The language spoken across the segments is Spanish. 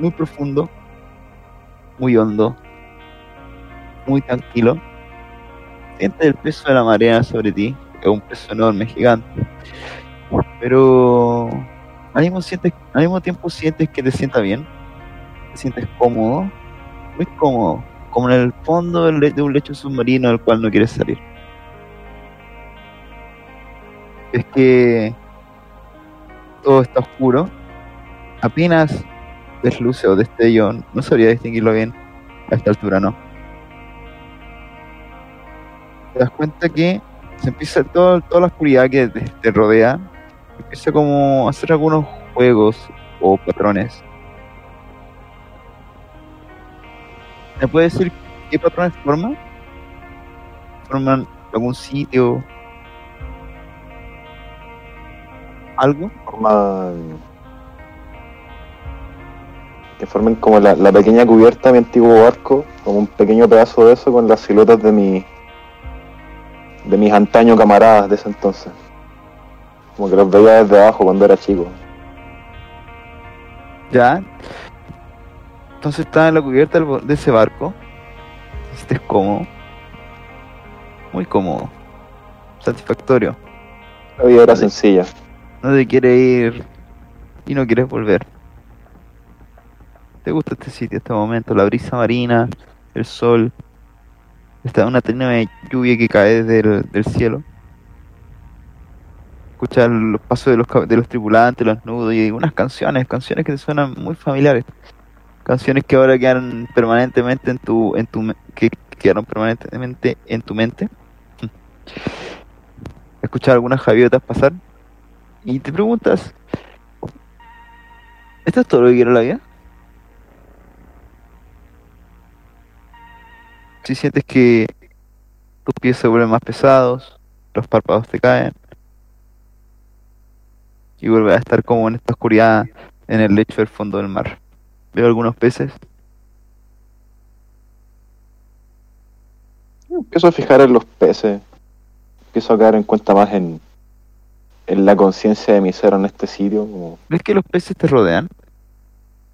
muy profundo, muy hondo, muy tranquilo. Sientes el peso de la marea sobre ti, es un peso enorme, gigante. Pero al mismo, al mismo tiempo sientes que te sienta bien, te sientes cómodo, muy cómodo, como en el fondo de un lecho submarino del cual no quieres salir. Es que todo está oscuro, apenas desluce o destello, no sabría distinguirlo bien a esta altura, no. Te das cuenta que se empieza todo, toda la oscuridad que te, rodea, empieza como a hacer algunos juegos o patrones. ¿Me puedes decir qué patrones forman? ¿Forman algún sitio? ¿Algo? Forma... Que formen como la, la pequeña cubierta de mi antiguo barco, como un pequeño pedazo de eso con las siluetas de mi de mis antaños camaradas de ese entonces. Como que los veía desde abajo cuando era chico. Ya. Entonces estás en la cubierta de ese barco. Te sientes cómodo. Muy cómodo. Satisfactorio. La vida era sencilla. No te quieres ir y no quieres volver. ¿Te gusta este sitio, este momento? La brisa marina, el sol. Está una tenue lluvia que cae del, del cielo. Escuchar los pasos de los, de los tripulantes, los nudos y unas canciones, canciones que te suenan muy familiares. Canciones que ahora quedan permanentemente en tu, en tu, que quedaron permanentemente en tu mente. Escuchar algunas javiotas pasar y te preguntas, ¿esto es todo lo que quiero la vida? Si sientes que tus pies se vuelven más pesados, los párpados te caen y vuelves a estar como en esta oscuridad en el lecho del fondo del mar. Veo algunos peces. Empiezo a fijar en los peces. Empiezo a caer en cuenta más en, en la conciencia de mi ser en este sitio. Como, ¿Ves que los peces te rodean?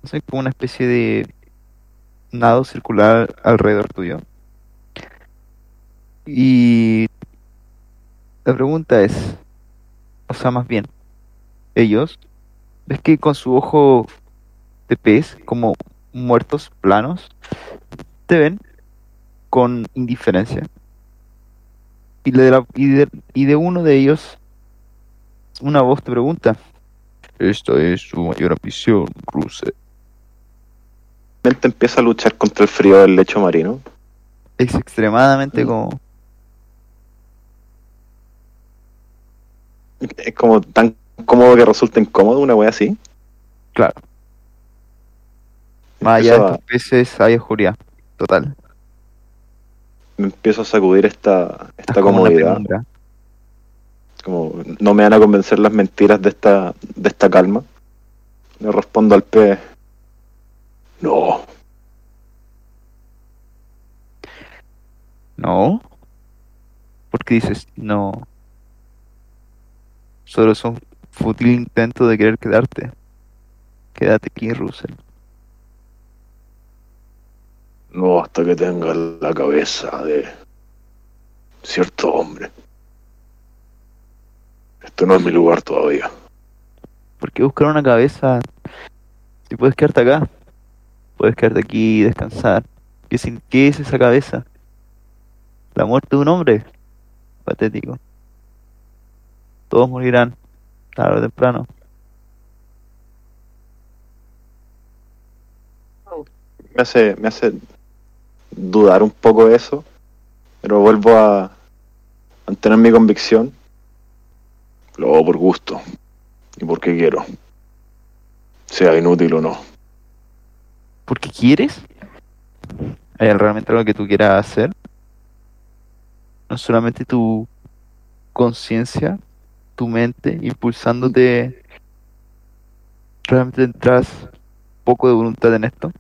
Son como una especie de nado circular alrededor tuyo. Y la pregunta es, o sea, más bien, ellos, ¿ves que con su ojo de pez, como muertos planos, te ven con indiferencia? Y de, la- y de, y de uno de ellos, una voz te pregunta, esta es su mayor ambición, Russell. mi mente empieza a luchar contra el frío del lecho marino. Es extremadamente Mm. como... Es como tan cómodo que resulta incómodo, una wea así. Claro. Más allá de peces hay oscuridad. Total. me empiezo a sacudir esta, esta comodidad. Como no me van a convencer las mentiras de esta, de esta calma. Le respondo al pez. No. No. Porque dices, no. Solo es un fútil intento de querer quedarte. Quédate aquí, Russell. No hasta que tenga la cabeza de cierto hombre. Este no es mi lugar todavía. ¿Por qué buscar una cabeza? Si puedes quedarte acá. Puedes quedarte aquí y descansar. ¿Qué, sin- ¿Qué es esa cabeza? La muerte de un hombre. Patético. Todos morirán. Tarde o temprano. Me hace, me hace dudar un poco eso, pero vuelvo a mantener mi convicción. Lo hago por gusto y porque quiero. Sea inútil o no. ¿Porque quieres? ¿Hay realmente algo que tú quieras hacer? No solamente tu conciencia, tu mente, impulsándote. ¿Realmente entras poco de voluntad en esto?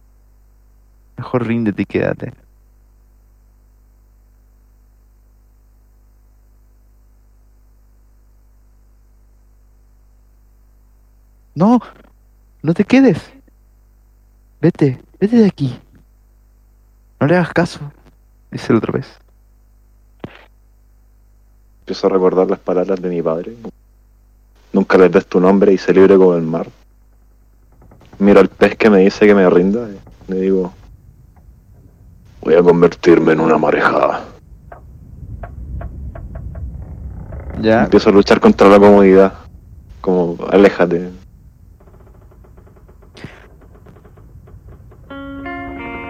Mejor ríndete y quédate. No, no te quedes. vete, vete de aquí. No le hagas caso, dice el otro pez. Empiezo a recordar las palabras de mi padre. Nunca les des tu nombre y se libre como el mar. Miro al pez que me dice que me rinda y le digo, voy a convertirme en una marejada. Ya, Empiezo a luchar contra la comodidad. Como, aléjate.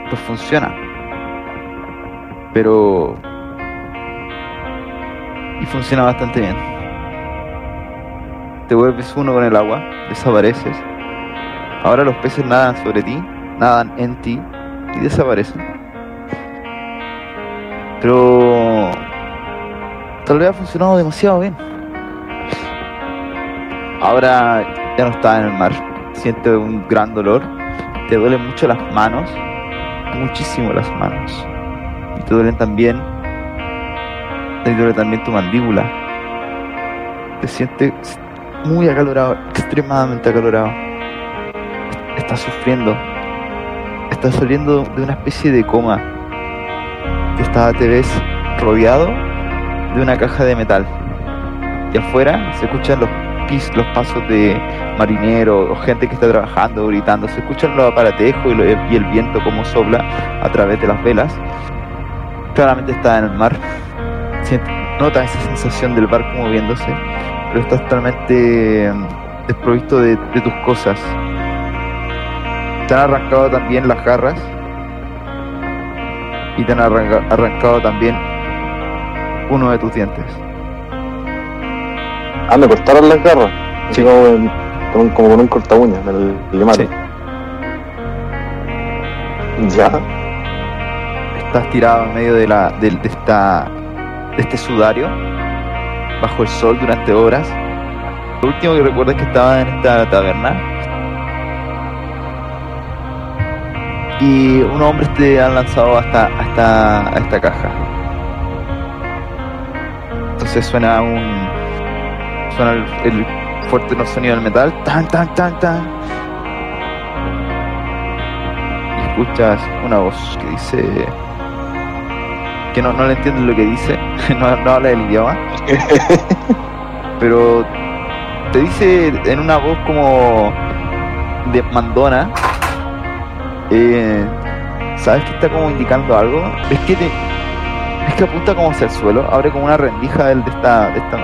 pues funciona. Pero... Y funciona bastante bien. Te vuelves uno con el agua, desapareces. Ahora los peces nadan sobre ti, nadan en ti y desaparecen. Pero... Tal vez ha funcionado demasiado bien. Ahora ya no estás en el mar. Sientes un gran dolor. Te duelen mucho las manos muchísimo las manos. Y te duelen también, te duele también tu mandíbula. Te sientes muy acalorado, extremadamente acalorado. Estás sufriendo. Estás saliendo de una especie de coma. Te, está- te ves rodeado de una caja de metal. Y afuera se escuchan los, pis, los pasos de marineros o gente que está trabajando, gritando. Se escuchan los aparatejos y, y el viento como sopla a través de las velas. Claramente está en el mar. Nota esa sensación del barco moviéndose, pero estás totalmente mm, desprovisto de, de tus cosas. Te han arrancado también las garras y te han arranca- arrancado también uno de tus dientes. Ah, me cortaron las garras. Como, en- con, como con un corta uña, me lo limaron. Ya. Estás tirado en medio de, la, de, de esta, de este sudario, bajo el sol durante horas. Lo último que recuerdo es que estaba en esta taberna. Y unos hombres te han lanzado hasta, hasta a esta caja. Entonces suena un. Suena el fuerte sonido del metal. Tan, tan, tan, tan. Y escuchas una voz que dice que no, no le entiendes lo que dice, no, no habla el idioma, pero te dice en una voz como de mandona, eh, ¿sabes que está como indicando algo? Es que te, es que apunta como hacia el suelo, abre como una rendija de esta, de esta,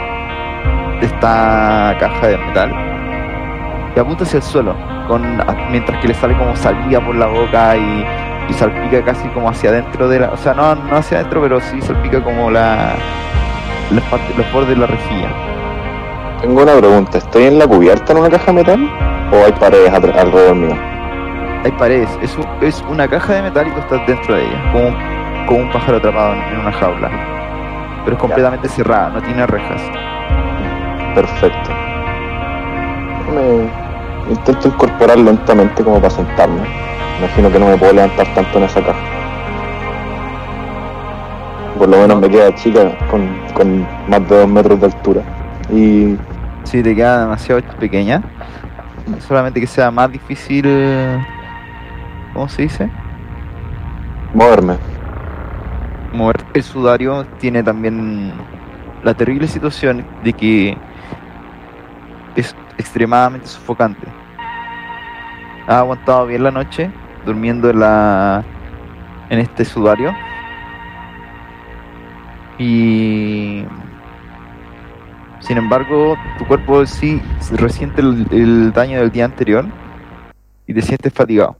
de esta caja de metal y apunta hacia el suelo, con, mientras que le sale como salida por la boca y y salpica casi como hacia adentro de la. O sea, no, no hacia adentro, pero sí salpica como la. Los bordes de la rejilla. Tengo una pregunta. ¿Estoy en la cubierta en una caja de metal? ¿O hay paredes alrededor mío? Hay paredes, es, un- es una caja de metal y tú estás dentro de ella, como, un- como un pájaro atrapado en, en una jaula. Pero es completamente cerrada, no tiene rejas. Perfecto. Me intento incorporar lentamente como para sentarme. Imagino que no me puedo levantar tanto en esa caja. Por lo menos me queda chica con, con más de dos metros de altura. Y Sí, te queda demasiado pequeña. Solamente que sea más difícil. ¿Cómo se dice? moverme. mover el sudario tiene también la terrible situación de que es extremadamente sofocante. Ha aguantado bien la noche durmiendo en la en este sudario y sin embargo tu cuerpo sí resiente el, el daño del día anterior y te sientes fatigado.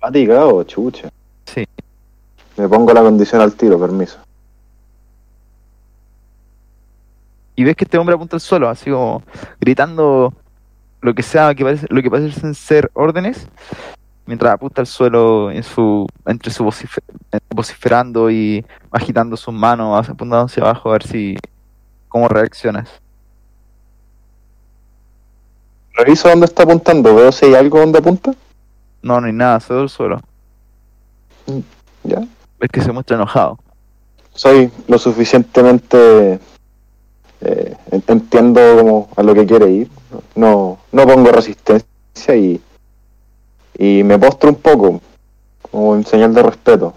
Fatigado, chucha. Sí. Me pongo la condición al tiro, permiso. y ves que este hombre apunta al suelo, así como gritando lo que sea que parece, lo que parecen ser órdenes, mientras apunta al suelo en su, entre su eh, vociferando y agitando sus manos, apuntando hacia abajo a ver si cómo reaccionas. Reviso dónde está apuntando, veo si hay algo donde apunta. No, no hay nada, solo el suelo. Ya. Ves que se muestra enojado. Soy lo suficientemente eh, en- entiendo como a lo que quiere ir. No, no pongo resistencia y, y me postro un poco, como en señal de respeto.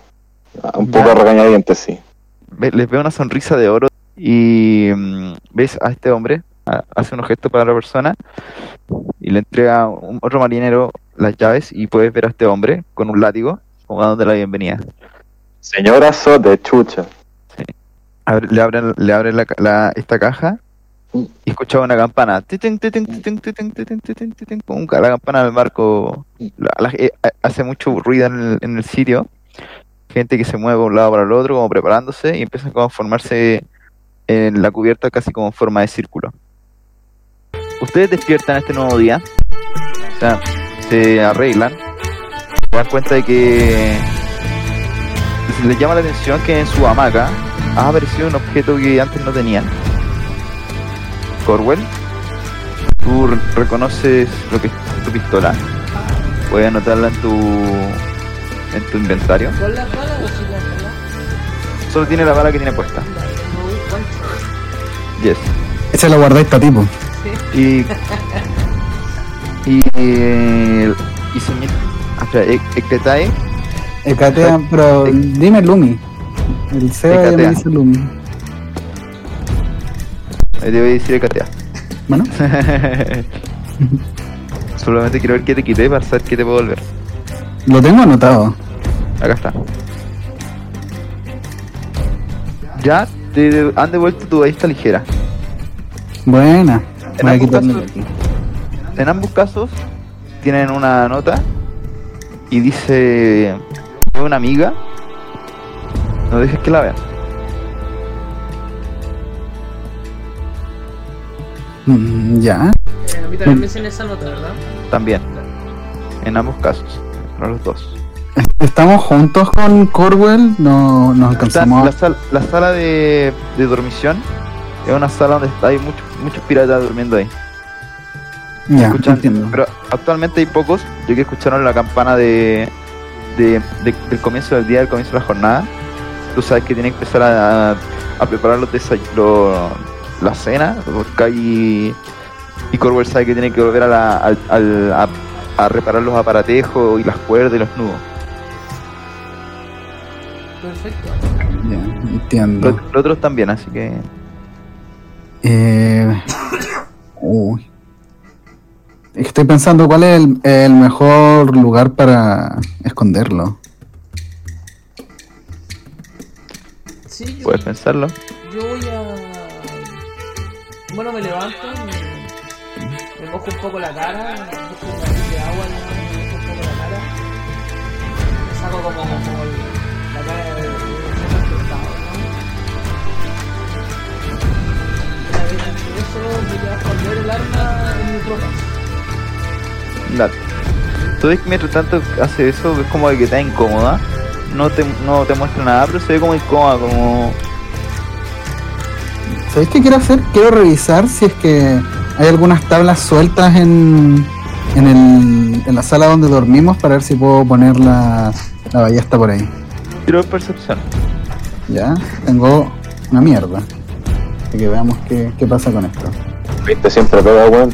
Ah, Un poco regañadientes, sí. Les veo una sonrisa de oro y mm, ves a este hombre, a- hace unos gestos para la persona y le entrega a otro marinero las llaves y puedes ver a este hombre con un látigo como dándote la bienvenida. Señora Sote, chucha. Abre- le abren, le abren la- esta caja y escucha una campana. La campana del la- eh, hace mucho ruido en el, en el sitio. Gente que se mueve de un lado para el otro, como preparándose, y empiezan como a formarse en la cubierta casi como en forma de círculo. Ustedes despiertan este nuevo día, o sea, se arreglan, se dan cuenta de que les llama la atención que en su hamaca ha aparecido un objeto que antes no tenían. Corwell, tú re- reconoces lo que es tu pistola. Puedes anotarla en tu en tu inventario. ¿Con las balas o sin las balas? Solo tiene la bala que tiene puesta. Yes. Esa la guardáis para tipo. Sí. Y y eh, y señor, espera, E- Ecatea, pero dime Lumi. El Seba ya me dice Lumi. Debe decir Ekatea. Bueno, Solamente quiero ver qué te quité para saber qué te puedo volver. lo tengo anotado. Acá está. Ya te han devuelto tu ballesta ligera. Buena. En ambos casos-. En ambos casos tienen una nota y dice "Fue una amiga. No dejes que la vean. Mm, ya. Eh, a mí también me dicen esa nota, ¿verdad? También. En ambos casos. Para los dos. ¿Estamos juntos con Corwell? No nos alcanzamos. la, sal- la sala de, de dormición es una sala donde está- hay muchos muchos piratas durmiendo ahí. Ya, Escuchan- entiendo. Pero actualmente hay pocos. Yo que escucharon la campana de, de- de- del comienzo del día, del comienzo de la jornada. Tú sabes que tienen que empezar a, a preparar los desay- lo- la cena. Porque hay. Y Corwell sabe que tiene que volver a, la- al- al- a, a reparar los aparatejos y las cuerdas y los nudos. Perfecto. Ya, entiendo. Los, los otros también, así que. Eh, uy. Estoy pensando cuál es el, el mejor lugar para esconderlo. Sí, yo, Puedes pensarlo. Bueno, me levanto, me, me mojo un poco la cara, me mojo un barril de agua, me mojo un poco la cara, me saco como, como la cara de, de eso, voy a esconder el arma en mi ves que mientras tanto hace eso, ves como que está incómoda. No te, no te muestra nada, pero se ve como incómoda, como. ¿Sabéis qué quiero hacer? Quiero revisar si es que hay algunas tablas sueltas en, en, el, en la sala donde dormimos para ver si puedo poner la, la ballesta por ahí. Tiro de percepción. Ya, tengo una mierda. Así que veamos qué, qué pasa con esto. Viste siempre pega, weón.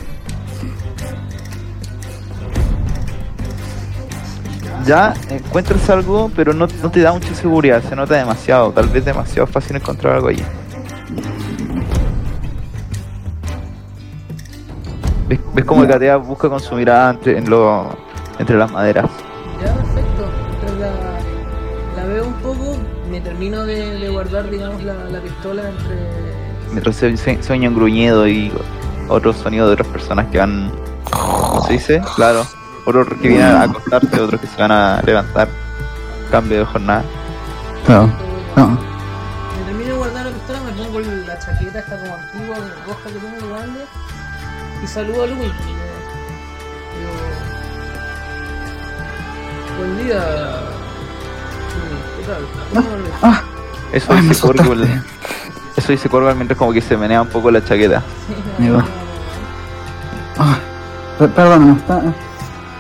Ya encuentras algo, pero no, no te da mucha seguridad, se nota demasiado, tal vez demasiado fácil encontrar algo allí. ¿Ves, ves como Ya. Katea busca con su mirada entre, en lo, entre las maderas? Ya, perfecto. Entonces la, la veo un poco, me termino de, de guardar, digamos, la, la pistola entre... Mientras se, se, se oye un gruñido y otros sonidos de otras personas que van. ¿Cómo se dice? Claro. Otros que vienen a acostarse, otros que se van a levantar. Cambio de jornada. Claro, no. Me termino de guardar la pistola, me pongo la chaqueta esta como antigua, roja que tengo grande, y saludo a Luis. y le Digo, buen día, ¿qué tal? ¿Cómo lo ves?" Ah, Eso Ay, me dice asustaste. Eso dice Corgul mientras como que se menea un poco la chaqueta. Amigo. ah, per- perdóname, está,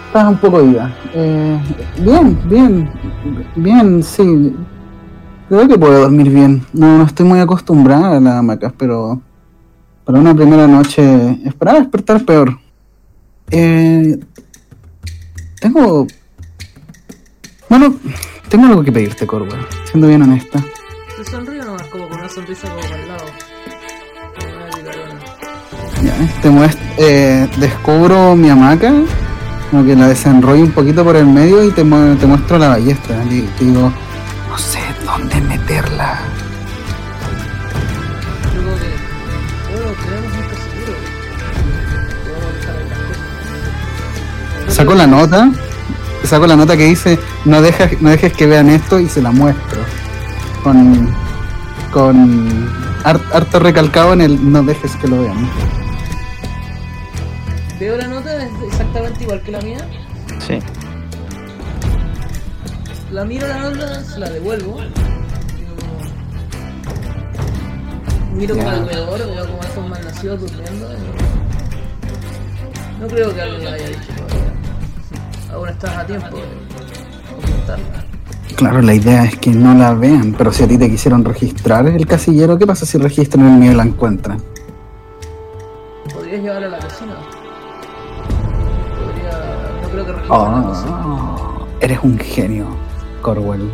está un poco ida. Eh, bien, bien, bien, sí. Creo que puedo dormir bien. No, no estoy muy acostumbrada a las hamacas, pero para una primera noche esperaba despertar peor. Eh, tengo. Bueno, tengo algo que pedirte, Corwell, siendo bien honesta. Se sonríe nomás como con una sonrisa como para el lado. Ya, te muest- eh, descubro mi hamaca, como que la desenrollo un poquito por el medio y te, mu- te muestro la ballesta. Y te digo, no sé dónde Saco la nota, saco la nota que dice, no, dejas, no dejes que vean esto y se la muestro. Con, con har- harto recalcado en el no dejes que lo vean. Veo la nota, es exactamente igual que la mía. Sí. La miro la nota, se la devuelvo. Miro como alrededor, veo como estos malnacidos durmiendo. No creo que alguien la haya dicho todavía. Aún estás a tiempo de ocultarla. Claro, la idea es que no la vean, pero si a ti te quisieron registrar el casillero, ¿qué pasa si registran el mío y la encuentran? Podrías llevarla a la cocina. Podría. No creo que registre en la cocina. Oh, eres un genio, Corwell.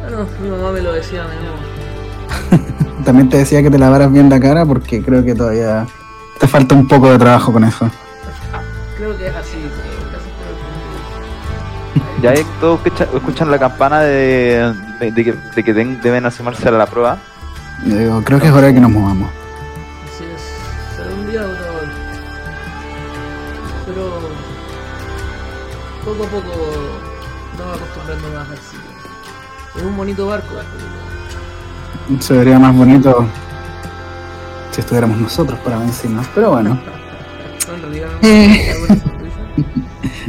Bueno, mi mamá me lo decía a menudo. También te decía que te lavaras bien la cara porque creo que todavía te falta un poco de trabajo con eso. Creo que es así, Ya ahí todos escucha- escuchan la campana de, de, de que, de que den- deben asomarse a la prueba. Yo digo, creo que es hora de que nos movamos. Así es. Será un día hora. Pero poco a poco no me acostumbrando más al sitio. Es un bonito barco. Se vería más bonito si estuviéramos nosotros para vencernos, pero bueno. No, en realidad Eh.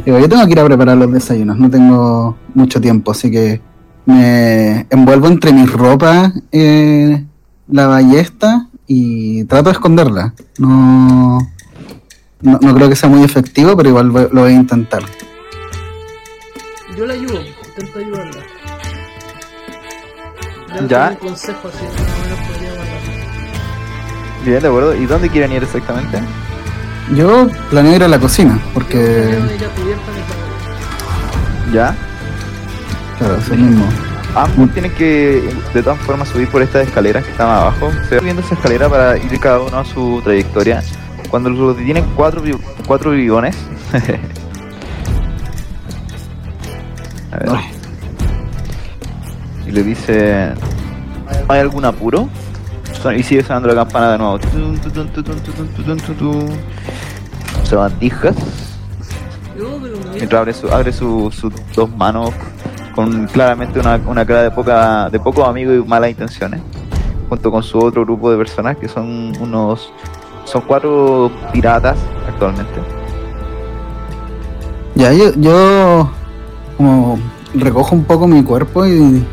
Digo, yo tengo que ir a preparar los desayunos, no tengo mucho tiempo, así que me envuelvo entre mis ropas eh, la ballesta y trato de esconderla. No, no, no creo que sea muy efectivo, pero igual voy- lo voy a intentar. Yo la ayudo, intento ayudarla. Ya. un consejo así, guardar. Bien, de acuerdo. ¿Y dónde quieren ir exactamente? Yo planeo ir a la cocina, porque, Ya. claro, es lo mismo. Ambos tienen que, de todas formas, subir por estas escaleras que están abajo. Se va subiendo esa escalera para ir cada uno a su trayectoria. Cuando los tienen cuatro, cuatro bigones. a ver. Ay, Y le dice: ¿Hay algún apuro? y sigue sonando la campana de nuevo. Se van tijas. Mientras abre, su, sus dos manos con claramente una, una cara de poca de pocos amigos y malas intenciones. Junto con su otro grupo de personas que son unos. Son cuatro piratas actualmente. Ya, yo, yo como recojo un poco mi cuerpo y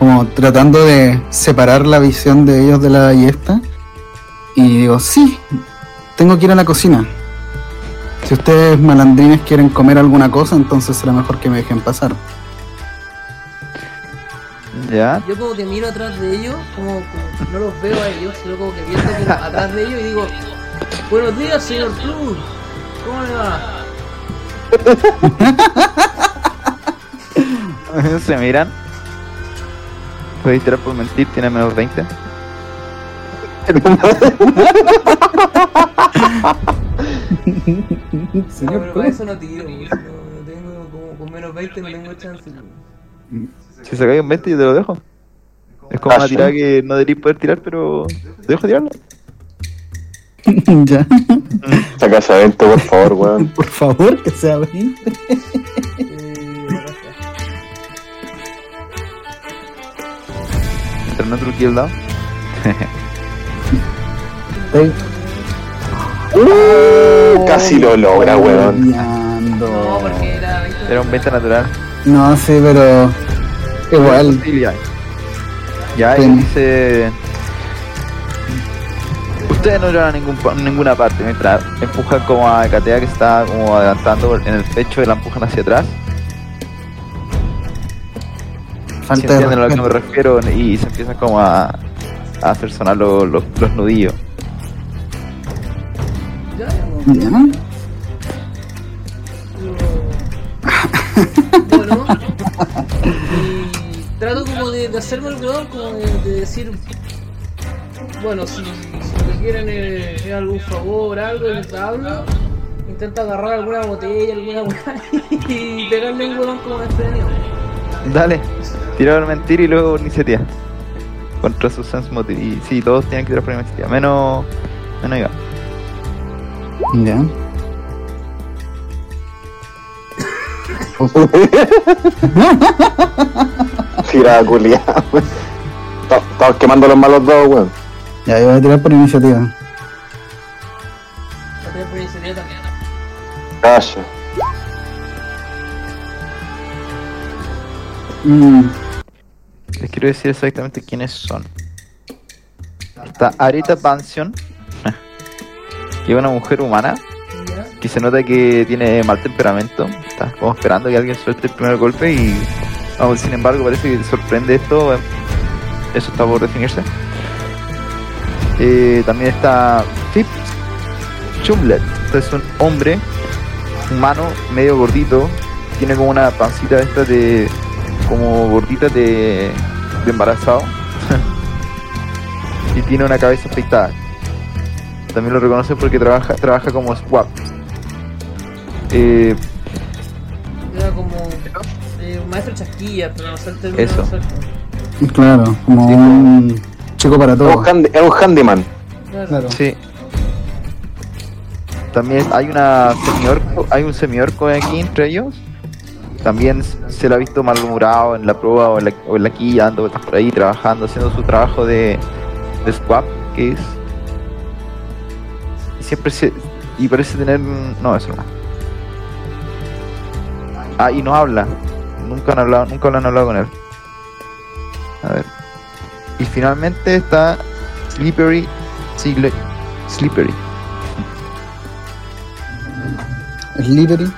como tratando de separar la visión de ellos de la ballesta. Y digo, sí, tengo que ir a la cocina. Si ustedes malandrines quieren comer alguna cosa, entonces será mejor que me dejen pasar. ¿Ya? Yo como que miro atrás de ellos, como, como no los veo a ellos, sino como que viendo como atrás de ellos y digo, buenos días señor Cruz, ¿cómo le va? Se miran. Puedes tirar por mentir, tiene menos 20. No, pero para eso no tiro, no, tengo como con menos 20 no tengo chance. Si se cae un 20 yo te lo dejo. Es como una Ah, tirada que no deberías poder tirar, pero te dejo tirarlo. ya, Saca ese evento, por favor, weón. por favor, que sea 20. Truqué el dado. Estoy Casi lo logra, weón. odiando. No, porque era 20. Era un 20 natural. No, sí, pero igual. Ya, y dice. Ustedes no llevan a ningún, ninguna parte mientras empujan como a Katea que está como adelantando en el pecho y la empujan hacia atrás. Si entienden a lo que me refiero y se empiezan como a, a hacer sonar los, los, los nudillos. ¿Ya? bueno, y trato como de, hacerme el creador, como de, decir, bueno, si, si quieren eh, algún favor, algo, les hablo, intento agarrar alguna botella, alguna y pegarle un huevón como de este Dale, tirar mentir y luego por iniciativa. Contra su sense motive. Y sí, todos tienen que tirar por iniciativa. Menos. Menos Iván. Ya. Weón. Ta- Estamos quemando los malos dos, weón. Ya, yo voy a tirar por iniciativa. Va a tener por iniciativa también. Calla. Mm, Les quiero decir exactamente quiénes son. Está Arita Pansion, que es una mujer humana que se nota que tiene mal temperamento. Está como esperando que alguien suelte el primer golpe y, sin embargo, parece que sorprende esto. Eso está por definirse. Eh, también está Tip Chumlet. Este es un hombre humano, medio gordito. Tiene como una pancita esta de. Como gordita de, de embarazado. y tiene una cabeza afeitada. También lo reconoce porque trabaja, trabaja como swap. Eh, Era como eh, un maestro chasquilla, pero no sé el término Eso. exacto. claro, como Sí, un chico para Es todo. un, handi- un handyman. Claro. Claro. Sí. También hay una semiorco, hay un semiorco aquí entre ellos. También se lo ha visto malhumorado en la prueba o en la, o en la quilla, dando vueltas por ahí, trabajando, haciendo su trabajo de, de swap, que es. Y siempre se. Y parece tener. No, eso no. Ah, y no habla. Nunca han hablado, nunca lo han hablado con él. A ver. Y finalmente está Slippery Sile- Slippery. Slithery.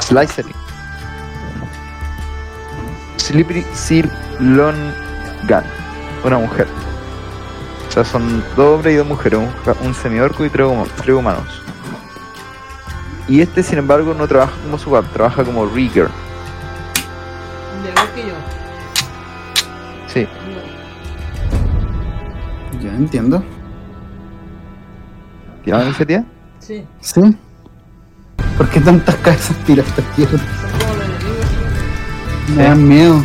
Slicery. Slippery Sir Longan. Una mujer. O sea, son dos hombres y dos mujeres. Un, un semiorco y tres, huma- tres humanos. Y este, sin embargo, no trabaja como swap, trabaja como rigger. Ya, igual que yo. Sí. Ya entiendo. ¿Tiene una iniciativa? Sí, ¿Sí? ¿Por qué tantas cabezas tiraste a tierra? Me dan miedo.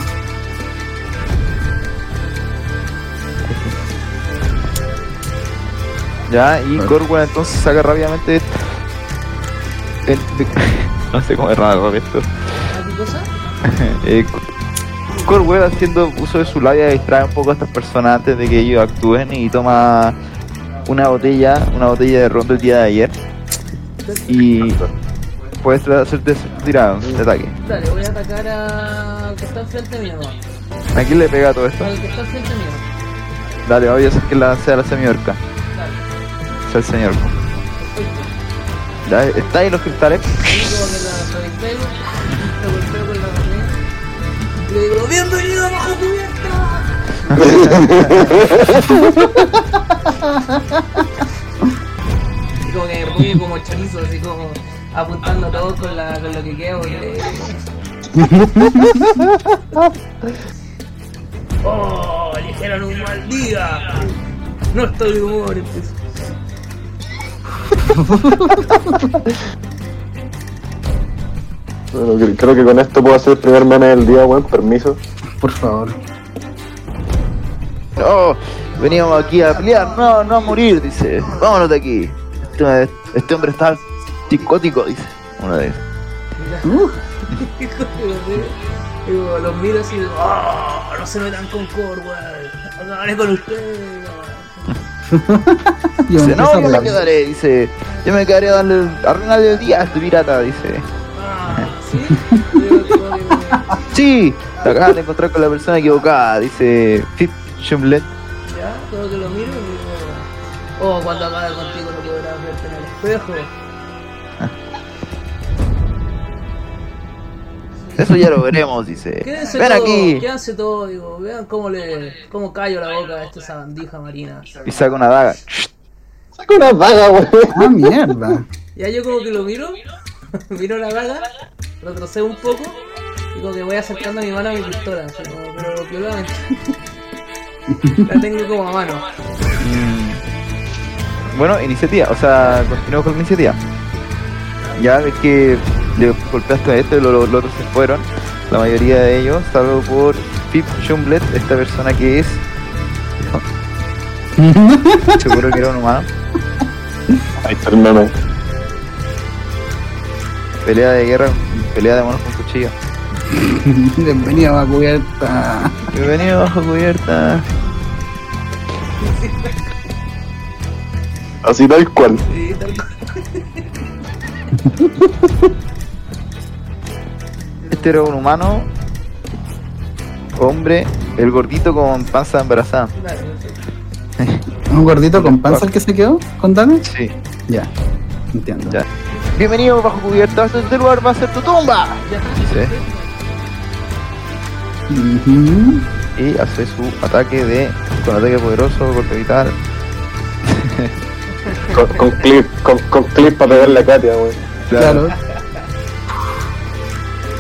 Ya, y. Corwin entonces saca rápidamente esto. El- no sé cómo es raro esto. ¿Ah, qué cosa? Eh, Corwell haciendo uso de su labia distrae un poco a estas personas antes de que ellos actúen y toma una botella, una botella de ron del día de ayer y puedes hacerte tirado de ataque. Dale, voy a atacar a- al que está enfrente mío. ¿A quién le pega todo esto? Al que está enfrente mío. Dale, voy a hacer que la sea la semiorca, Dale, sea el señor. perfecto. Ya, está ahí los cristales. Le digo, ¡Bienvenido bajo cubierta! y como que me como chorizo, así como apuntando a todos con, la, con lo que queda. porque- ¡Oh! Eligieron un mal día. No estoy de humor, empiezo. Bueno, cre- creo que con esto puedo hacer el primer meme del día, weón. Permiso. Por favor. No, veníamos aquí a pelear, no, no a morir, dice. Vámonos de aquí. Este, este hombre está psicótico, dice. Uno de ellos. Uh, Digo, los miro así, digo, ¡Oh! No se metan con Corwell. Acabaré con ustedes. Dice, no, yo me quedaré, dice. Yo me quedaré a darle, a el día a este pirata, dice. Ah, ¿sí? Sí, te acabas de encontrar con la persona equivocada, dice Fit Shumlet. Ya, todo que lo miro y digo, oh, cuando acabe contigo no podrás verte en el espejo. Eso ya lo veremos, dice. Quédense Ven todos, aquí. quédense todos, digo, vean cómo le, cómo callo la boca a esta sabandija marina. Y saca una daga. Saca una vaga, weón. Ah, mierda. Ya yo como que lo miro, miro la daga, retrocedo un poco y como que voy acercando mi mano a mi pistola, así como, pero la, la tengo como a mano. Mm. Bueno, iniciativa, o sea, continuamos con la iniciativa. Ya ves que le golpeaste a este, los, los otros se fueron. La mayoría de ellos, salvo por Pip Shumblet, esta persona que es. Seguro que era un humano. Ahí está el meme. Pelea de guerra, pelea de monos con cuchillo. Bienvenido a cubierta. Bienvenido bajo cubierta. Así tal cual. Sí, tal cual. Este era un humano, hombre, el gordito con panza embarazada. ¿Un gordito con panza el que se quedó? ¿Con Dame? Sí, Ya, entiendo. ya. Bienvenido bajo cubierta, este lugar va a ser tu tumba. Sí. Y hace su ataque de. con ataque poderoso, golpe vital. Con, con clip, con, con clip para pegarle a Katia, weón. Claro.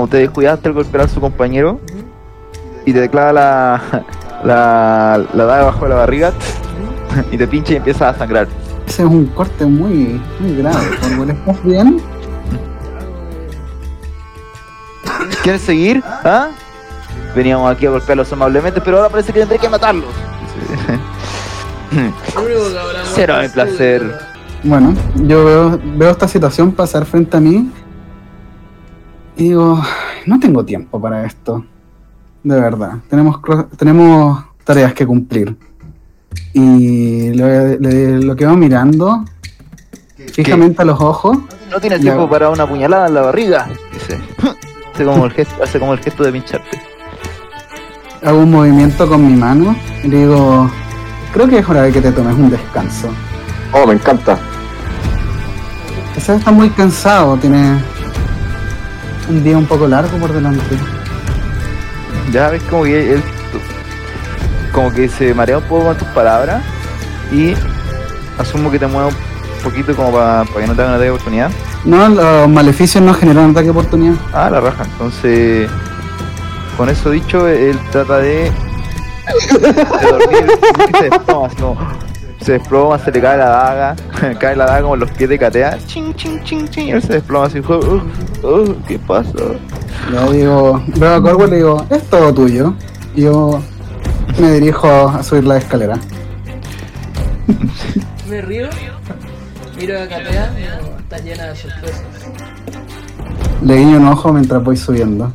Como te descuidaste al golpear a su compañero y te declara la. la. la daga bajo la barriga y te pincha y empieza a sangrar. Ese es un corte muy, muy grave. Orwell, ¿estás bien? ¿Quieres seguir? ¿Ah? Veníamos aquí a golpearlos amablemente, pero ahora parece que tendré que matarlos. Muerto mi placer. Bueno, yo veo, veo esta situación pasar frente a mí y digo, "Ay, no tengo tiempo para esto. De verdad, tenemos, tenemos tareas que cumplir. Y le- le- lo que va mirando fijamente a los ojos, No tienes Ya. tiempo para una puñalada en la barriga. Dice. Hace como el gesto, hace como el gesto de pincharte. hago un movimiento con mi mano y le digo, creo que es hora de que te tomes un descanso. Oh, me encanta. Quizás está muy cansado, tiene un día un poco largo por delante. Ya ves como que él como que se marea un poco con tus palabras y asumo que te mueve un poquito como para que no te hagan una de oportunidad. No, los maleficios no generan ataque de oportunidad. Ah, la raja. Entonces, con eso dicho, él trata de, de dormir. y se desploma, así como, se desploma, se le cae la daga, cae la daga como los pies de Catea. Ching, ching, ching, ching. Y él se desploma así. "Uh, uh, ¿Qué pasa? Le digo, veo a y le digo, es todo tuyo. Y yo me dirijo a subir la escalera. Me río, miro a Catea, está llena de sorpresas. Le guiño un ojo mientras voy subiendo.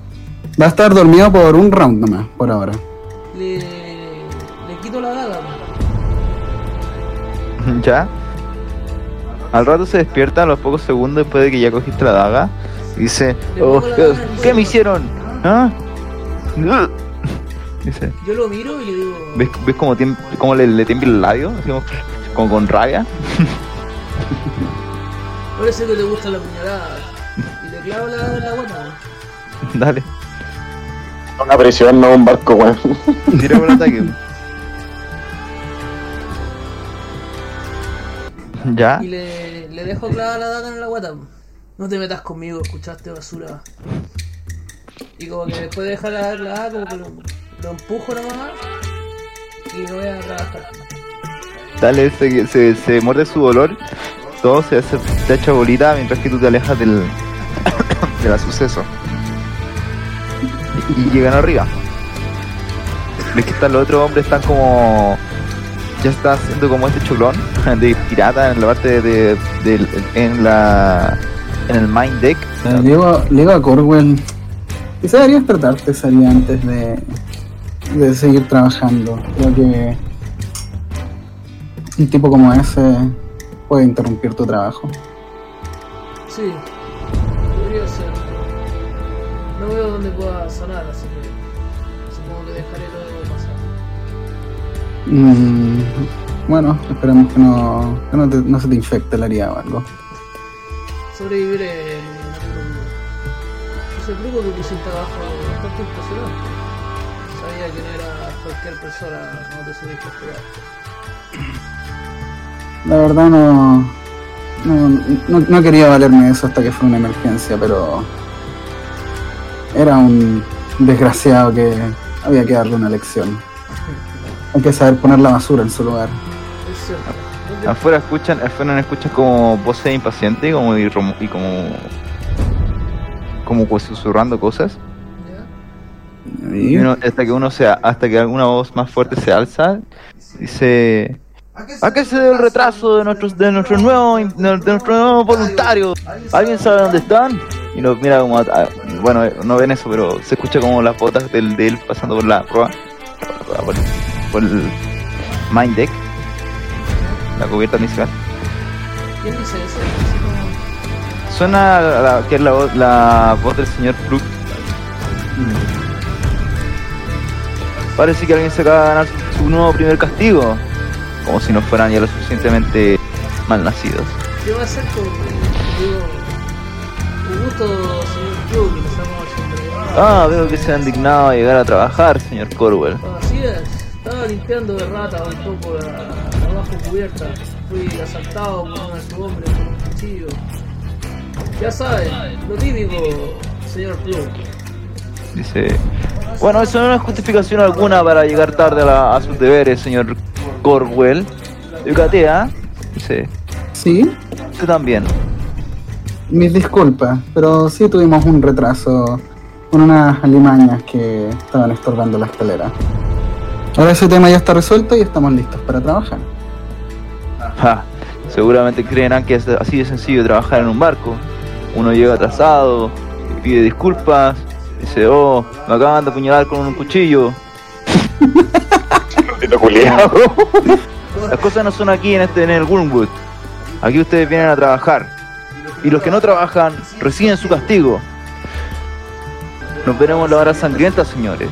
Va a estar dormido por un round nomás, por ahora. Le ¿Ya? Al rato se despierta a los pocos segundos después de que ya cogiste la daga y dice, Le "Oh, ¿qué, daga en el ¿qué me bolso". hicieron? ¿Ah? Uh". Dice, Yo lo miro y le digo, ¿ves, ves cómo, tiem- cómo le, le tiembla el labio? Como, como con rabia. parece que te gusta la puñalada. Y le clavo la la guata. Dale, Una prisión, no un barco, weón. tira por ataque. ¿Ya? Y le, le dejo clavada la daga en la guata. No te metas conmigo, escuchaste basura. Y como que después de dejar la, la daga, como que lo, lo empujo nomás. Y me voy a trabajar. Dale, se, se, se muerde su dolor. Todo se hace se echa bolita mientras que tú te alejas del, del suceso. Y, y llegan arriba. Ves que están los otros hombres, están como. Ya está haciendo como este chulón de pirata en la parte de. del- en la. en el main deck. Le digo, le digo a Corwell, quizá deberías tratarte sería antes de, de seguir trabajando. Creo que un tipo como ese puede interrumpir tu trabajo. Sí, podría ser. No veo dónde pueda sanar, así Mm, bueno, esperemos que no, que no, te- no se te infecte la herida o algo. Sobreviviré, duda. Ese truco que un trabajo bastante impresionante. Sabía que no era cualquier persona, no te subiste a jugar. La verdad no, no, no, no quería valerme de eso hasta que fue una emergencia, pero era un desgraciado que había que darle una lección. Hay que saber poner la basura en su lugar. Es cierto. ¿Dónde- Afuera escuchan, afuera escuchan como voces impacientes como y, como como pues susurrando cosas y uno- hasta que uno sea hasta que alguna voz más fuerte se alza dice ¿A qué se debe el retraso de nuestros de nuestros nuevos de nuestros nuevos voluntarios? ¿Alguien sabe dónde están? Y nos mira como a- a- bueno, eh, no ven eso, pero se escucha como las botas del, de él pasando por la prueba por, el mind deck, la cubierta inicial. ¿Quién dice eso? Así como- Suena la, que es la, voz- la voz del señor Plug. Parece que alguien se acaba de ganar su, nuevo primer castigo. Como si no fueran ya lo suficientemente malnacidos. ¿Qué va a hacer con.? Digo. Un gusto, señor Ah, veo que se han dignado a llegar a trabajar, señor Corwell. Así es, estaba limpiando de rata un poco la, la bajo cubierta. Fui asaltado por un alto hombre con un cuchillo. Ya saben, lo típico, señor Plum. Dice, bueno, eso no es justificación alguna para llegar tarde a, la- a sus deberes, señor Corwell. Yucatea, dice, Sí, usted también. mis disculpas, pero sí tuvimos un retraso con unas alimañas que estaban estorbando la escalera. Ahora ese tema ya está resuelto y estamos listos para trabajar. Ja, seguramente creerán que es así de sencillo trabajar en un barco. Uno llega atrasado, pide disculpas, dice, oh, me acaban de apuñalar con un cuchillo. Las cosas no son aquí en este en el Wormwood. Aquí ustedes vienen a trabajar. Y los que no trabajan reciben su castigo. Nos veremos la hora sangrienta, señores.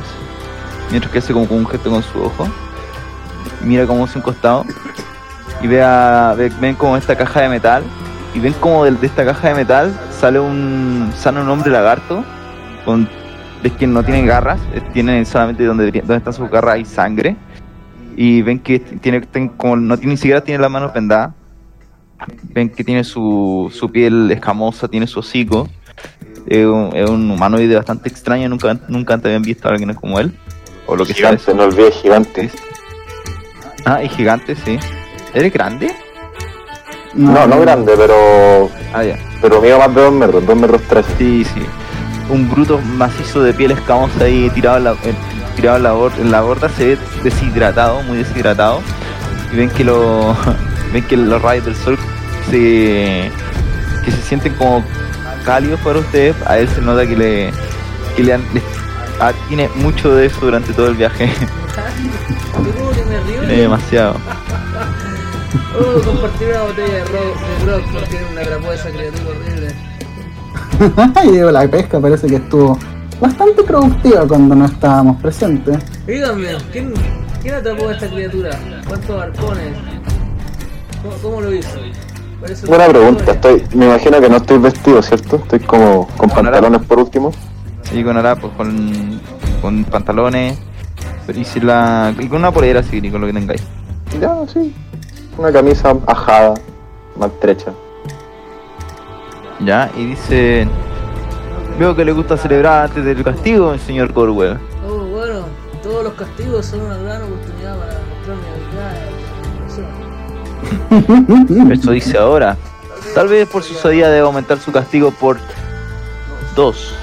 Mientras que hace como un gesto con su ojo. Mira como hacia un costado. Y vea, ve- ven como esta caja de metal. Y ven como de, esta caja de metal sale un sale un hombre lagarto. Con, ves que no tiene garras. eh, Tiene solamente donde, donde están sus garras hay sangre y ven que tiene como no tiene ni siquiera tiene las manos vendadas ven que tiene su, su piel escamosa tiene su hocico es un, es un humanoide bastante extraño nunca nunca antes habían visto a alguien como él o lo que sea. Gigante, no olvides gigante. ah y gigante sí. Eres grande No, no grande, pero. ah ya. Pero mío más de 2 metros, 2 metros 13. sí sí. Un bruto macizo de piel escamosa ahí tirado en la, en- tirado en la, bor- en la borda se ve deshidratado muy deshidratado. Y ven que lo ven que los rayos del sol se que se sienten como cálidos para ustedes. A él se nota que le que le, han, le- ah, tiene mucho de eso durante todo el viaje tiene demasiado Oh, compartir una botella de rock, de rock porque era una grapó esa criatura horrible. y digo, la pesca parece que estuvo bastante productiva cuando no estábamos presentes. Díganme, ¿quién, quién atrapó a esta criatura? ¿Cuántos arpones? ¿Cómo, cómo lo hizo? Buena pregunta, estoy, me imagino que no estoy vestido, ¿cierto? Estoy como Con pantalones por último. Y con harapos con, con pantalones y, si la, y con una polera así con lo que tengáis Ya, sí. Una camisa ajada, maltrecha. ya y dice veo que le gusta celebrar antes del castigo señor Corwell Oh, bueno, todos los castigos son una gran oportunidad para mostrar mi habilidad. Eso. Eso dice ahora. Tal vez por su osadía debe aumentar su castigo por dos.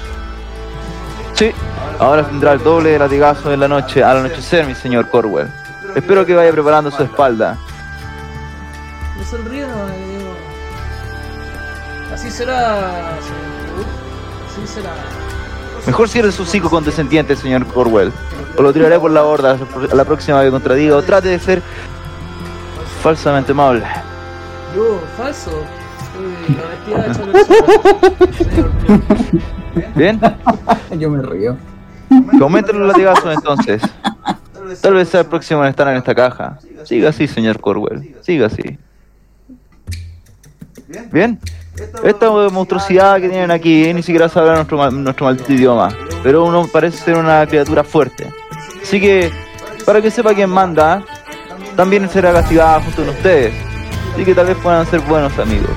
Sí, ahora tendrá el doble de latigazo en la noche, al anochecer, mi señor Corwell. Espero que vaya preparando su espalda. Me sonrío, y digo. Así será, señor. Así será. Mejor cierre su hocico condescendiente, señor Corwell. O lo tiraré por la borda la próxima vez que contradiga o trate de ser falsamente amable. Yo, falso. Soy la vestida de. Señor. ¿Bien? Yo me río. Aumenten los latigazos entonces. Tal vez sea el próximo en estar en esta caja. Siga así, señor Corwell. Siga así. Bien. Esta monstruosidad que tienen aquí ni siquiera sabe nuestro, nuestro maldito idioma. Pero uno parece ser una criatura fuerte. Así que, para que sepa quién manda, también será castigada junto con ustedes. Así que tal vez puedan ser buenos amigos.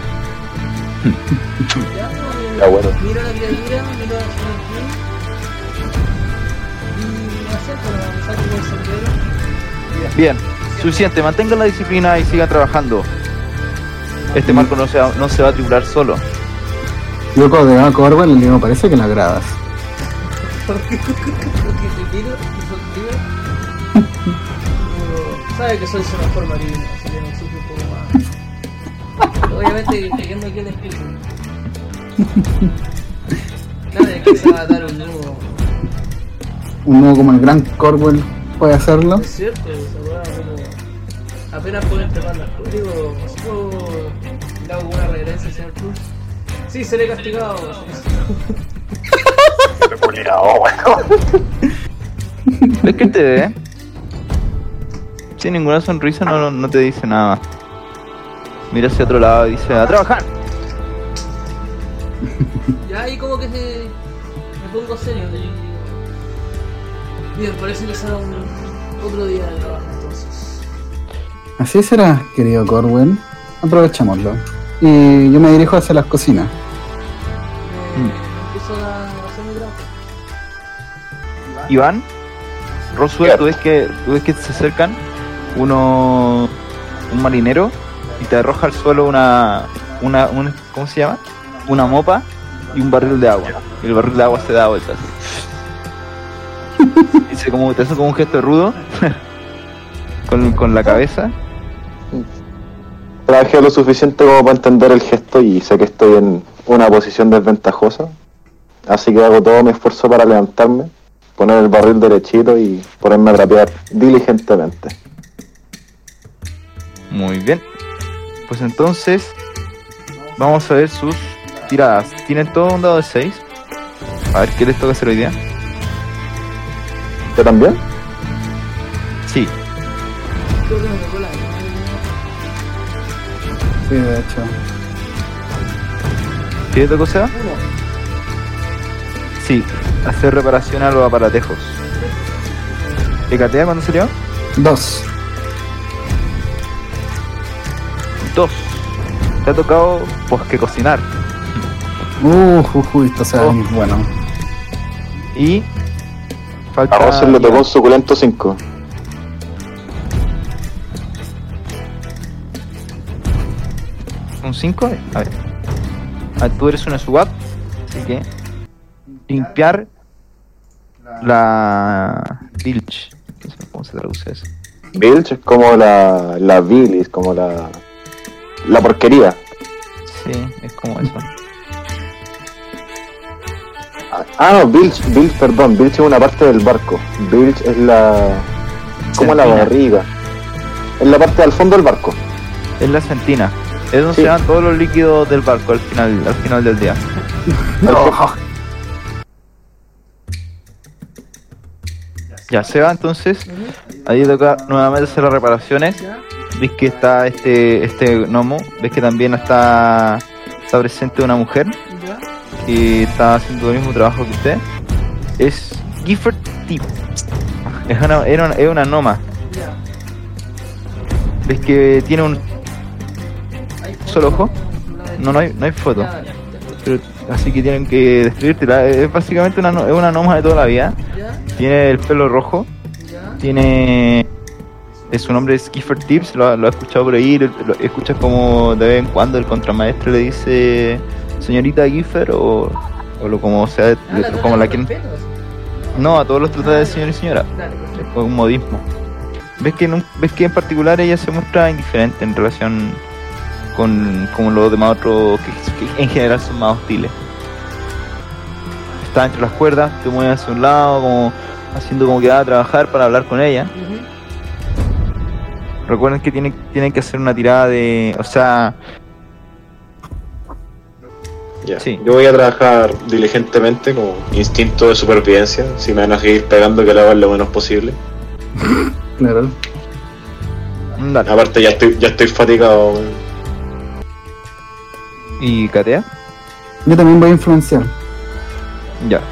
Ya, bueno. Miro a la criatura, miro a señor Q. Y me acerco a Bien, suficiente. Mantengan la disciplina y sigan trabajando. Este marco no se va, no se va a tribular solo. Yo cuando a Corwell le digo, parece que la agradas. ¿Por qué? Porque te miro y contigo. Sabe que soy su mejor marino, así que me exige un poco más. Obviamente creyendo aquí el espíritu. Nadie a dar un nudo. Un nuevo como el gran Corwell puede hacerlo. Es cierto, esa weá como. Apenas pueden trepar las cosas. Digo, ¿así puedo le hago una reverencia, señor Cruz? Sí, seré castigado. ¿Ves que te ve? Sin ninguna sonrisa no, no te dice nada. Mira hacia otro lado y dice, a trabajar. Ya ahí como que se... me pongo serio. y digo, Bien, parece que será un otro día de trabajo entonces. Así será, querido Corwell. Aprovechémoslo. Y yo me dirijo hacia las cocinas. Empiezo a hacer mi trabajo. Iván, Roswell, tú ves que, tú ves que se acercan uno, un marinero y te arroja al suelo una, una, un- ¿cómo se llama? Una mopa y un barril de agua. Y el barril de agua se da vueltas. Dice como, te hace como un gesto rudo con, con la cabeza. Trabajé lo suficiente como para entender el gesto y sé que estoy en una posición desventajosa. Así que hago todo mi esfuerzo para levantarme, poner el barril derechito y ponerme a trapear diligentemente. Muy bien. Pues entonces, vamos a ver sus tiradas. Tienen todo un dado de 6. A ver qué les toca hacer hoy día. ¿Usted también? Sí, Sí, de hecho. ¿qué le tocó sea? Uno. Sí, hacer reparación a los aparatejos. ¿Hecatea cuándo salió? Dos. Dos. Te ha tocado, pues, que cocinar. Uh, uh, uh, esto se va a Oh. bueno. Y. Falta. A Russell le tocó un suculento 5. ¿Un 5? A ver. Ah, tú eres una SWAT, así que. Limpiar la. Bilge. No sé ¿Cómo se traduce eso? Bilge es como la, la bilis, como la, la porquería. Sí, es como eso. Ah, no, Bilge, Bilge, perdón, Bilge es una parte del barco. Bilge es la. como la barriga. Es la parte del fondo del barco. Es la sentina. Es donde Sí. se van todos los líquidos del barco al final, al final del día. Ya se va entonces. Ahí toca nuevamente hacer las reparaciones. Ves que está este este gnomo. Ves que también está, está presente una mujer Que está haciendo el mismo trabajo que usted. Es Gifford Tip. Es una, era una- es una gnoma. Ya. Ves que tiene un solo ojo. No, no hay, no hay foto. Pero- así que tienen que describírtela. Es básicamente una, es una gnoma de toda la vida. Tiene el pelo rojo. Tiene. eh, Su nombre es Gifford Tips, lo, lo he escuchado por ahí. Lo, lo- escuchas como de vez en cuando el contramaestre le dice señorita Gifford o, o lo como sea, Ah, le- como la quien. No, a todos los trata de señor y señora. Dale, Es como un modismo. ¿Ves que, en un- ves que en particular ella se muestra indiferente en relación con, con los demás otros que, que en general son más hostiles? Está entre las cuerdas, te mueves hacia un lado, como haciendo como que va a trabajar para hablar con ella. Ujú. Recuerden que tienen, tienen que hacer una tirada de. O sea, Ya. Sí. Yo voy a trabajar diligentemente como instinto de supervivencia. Si me van a seguir pegando, que lo hagan lo menos posible. Claro. dale. Aparte, ya estoy, ya estoy fatigado. ¿Y Katea? Yo también voy a influenciar. Ya.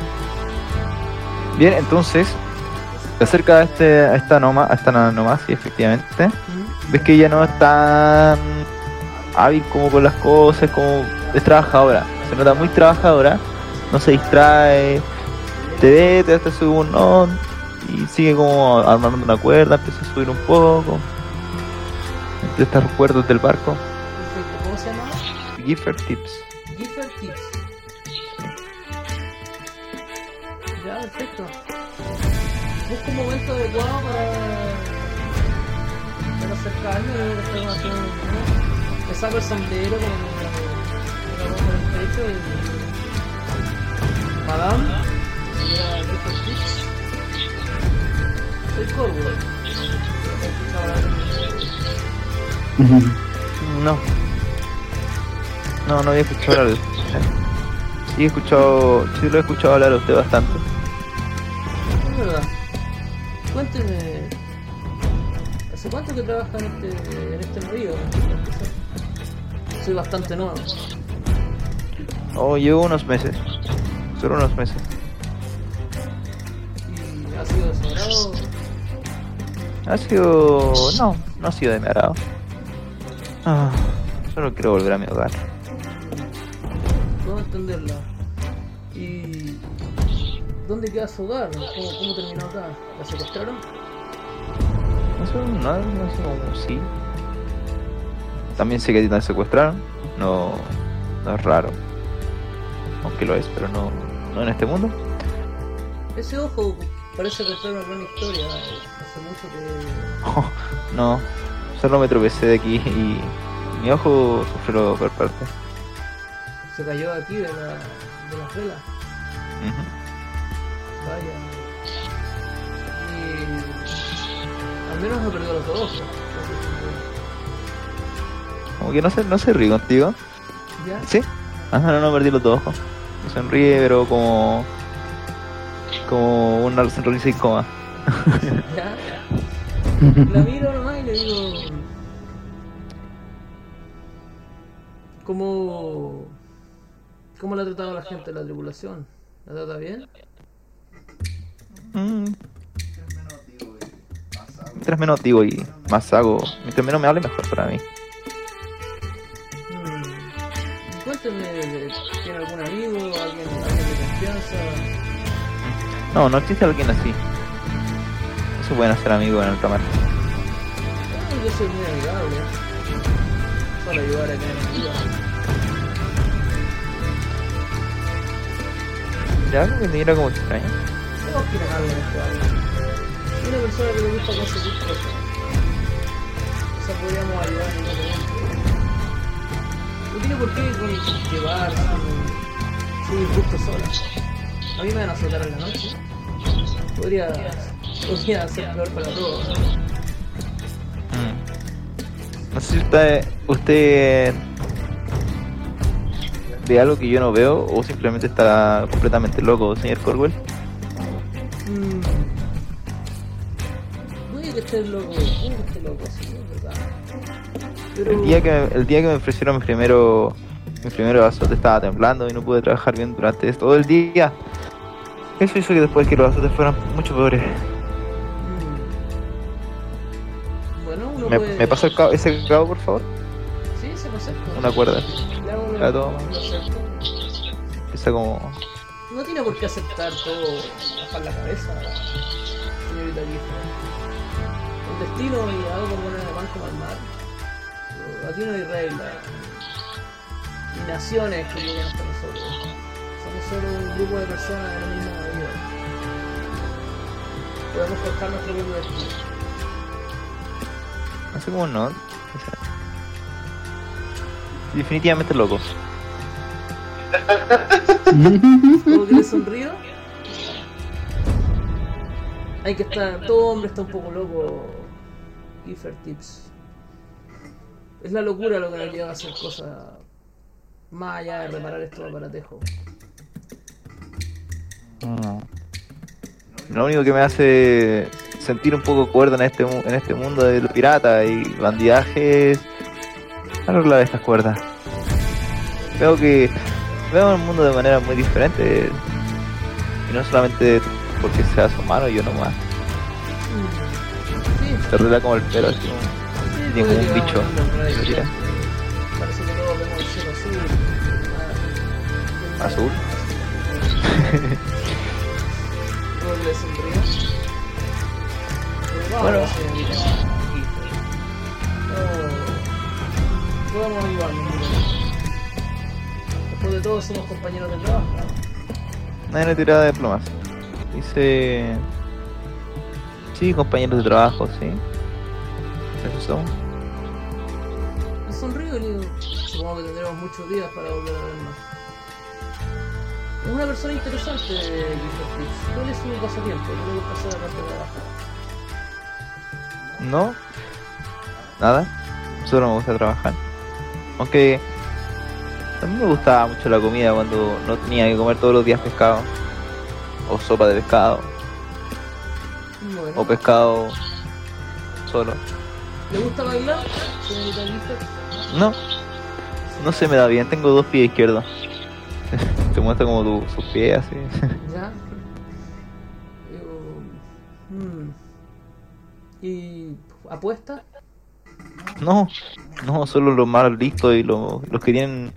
Bien, entonces. Se acerca a, este, a esta noma, a esta noma, sí, efectivamente. Ves que ella no es tan hábil como con las cosas, como es trabajadora. Se nota muy trabajadora, no se distrae, te ve, te hace su no, y sigue como armando una cuerda, empieza a subir un poco. Entre estas cuerdas del barco. Perfecto. ¿Cómo se llama? Gifford Tips. Gifford Tips. Ya, perfecto. Busco un momento adecuado para, para acercarme. Veo que está haciendo un- Me saco el sombrero con pongo en el pecho. Soy. No. No, no había escuchado hablar de usted. Sí, he escuchado, sí lo he escuchado hablar a usted bastante. Es verdad. Cuénteme. ¿Hace cuánto que trabaja en este, en este río? Soy bastante nuevo. Oh, llevo unos meses. Solo unos meses. Y ha sido agrado. Ha sido... No, no ha sido de mi agrado. Ah, solo quiero volver a mi hogar. Puedo entenderla. ¿Y dónde queda su hogar? ¿Cómo, cómo terminó acá? ¿La secuestraron? No sé, no, no sé sí. También sé que a ti te secuestraron. No, no es raro. Aunque lo es, pero no, no en este mundo. Ese ojo parece contar una gran historia. Hace mucho que. no, solo me tropecé de aquí y mi ojo sufrió por parte. se cayó aquí de, la, de las velas. Ujú. Vaya. Y. Al menos no perdió los dos ojos. Como que no se, no se ríe contigo. ¿Ya? ¿Sí? Ajá, no, no perdí los dos ojos. Sonríe, pero como. Como una sonrisa incómoda. ¿Ya? La miro nomás y le digo. ¿Cómo. ¿Cómo la ha tratado la gente de la tripulación? ¿La trata bien? Mm. Mientras menos digo y más hago, mientras menos me hable, mejor para mí. Hmm. Cuénteme, ¿tiene algún amigo, alguien, alguien de confianza? No, no existe alguien así. No se pueden hacer amigos en el mar. Ah, yo soy muy amigable. Solo ayudar a tener ayuda. Ya algo que me mira como extraño. Todos quieren algo en este barrio. Y una persona que le gusta conseguir cosas. O sea, podríamos ayudar en otro momento. Tiene por qué con- llevar su disgusto sola. A mí me van a azotar en la noche. Podría, podría ser peor para todos. Mm. No sé si usted, usted ve algo que yo no veo o simplemente está completamente loco, señor Corwell. Mm. Puede que esté loco, puede que esté loco. Pero... El día que me, el día que me ofrecieron mi primero mi primero azote estaba temblando y no pude trabajar bien durante todo el día. Eso hizo que después que los azotes fueran mucho peores. Mm. Bueno, uno ¿Me, puede... me pasa el cabo- ese cabo, por favor? Sí, se lo acepto. Una cuerda. Toma. lo acepto. Esa como... No tiene por qué aceptar todo, bajar la cabeza, señorita Gifford. El destino y algo como poner el banco al mar. Aquí no hay reglas, ni naciones que lleguen hasta nosotros. Somos solo un grupo de personas en la misma vida. Podemos forjar nuestro propio destino. No sé cómo no. Definitivamente locos. ¿Cómo que le sonrío? Hay que estar, todo hombre está un poco loco. Gifford Tips. Es la locura lo que nos lleva a hacer cosas más allá de reparar estos aparatejo. Mm. Lo único que me hace sentir un poco cuerdo en este, en este mundo de los piratas y bandidaje es arreglar estas cuerdas. Veo que veo el mundo de manera muy diferente y no solamente porque seas humano yo nomás. Sí, Se arregla como el pelo así Tiene como un bicho. vamos a encontrar ahí. Mira. Parece que todos vemos el cielo azul. Bueno. Podemos ayudarnos. Después de todo, somos compañeros de trabajo. Nadie le tiraba de plomas. Dice. Sí, compañeros de trabajo, sí. Eso somos. Sonrío y le digo, supongo que tendremos muchos días para volver a vernos. Es una persona interesante. ¿Cuál es su pasatiempo? ¿Qué le gusta hacer de trabajar? No. Nada. Solo me gusta trabajar. Aunque. También me gustaba mucho la comida cuando no tenía que comer todos los días pescado. O sopa de pescado. Bueno. O pescado solo. ¿Le gusta bailar, señorita? No. No se me da bien. Tengo dos pies izquierdos. Te muestra como tu, sus pies así. Ya. Hmm. ¿Y apuesta? No, no, solo los más listos y los, los que tienen.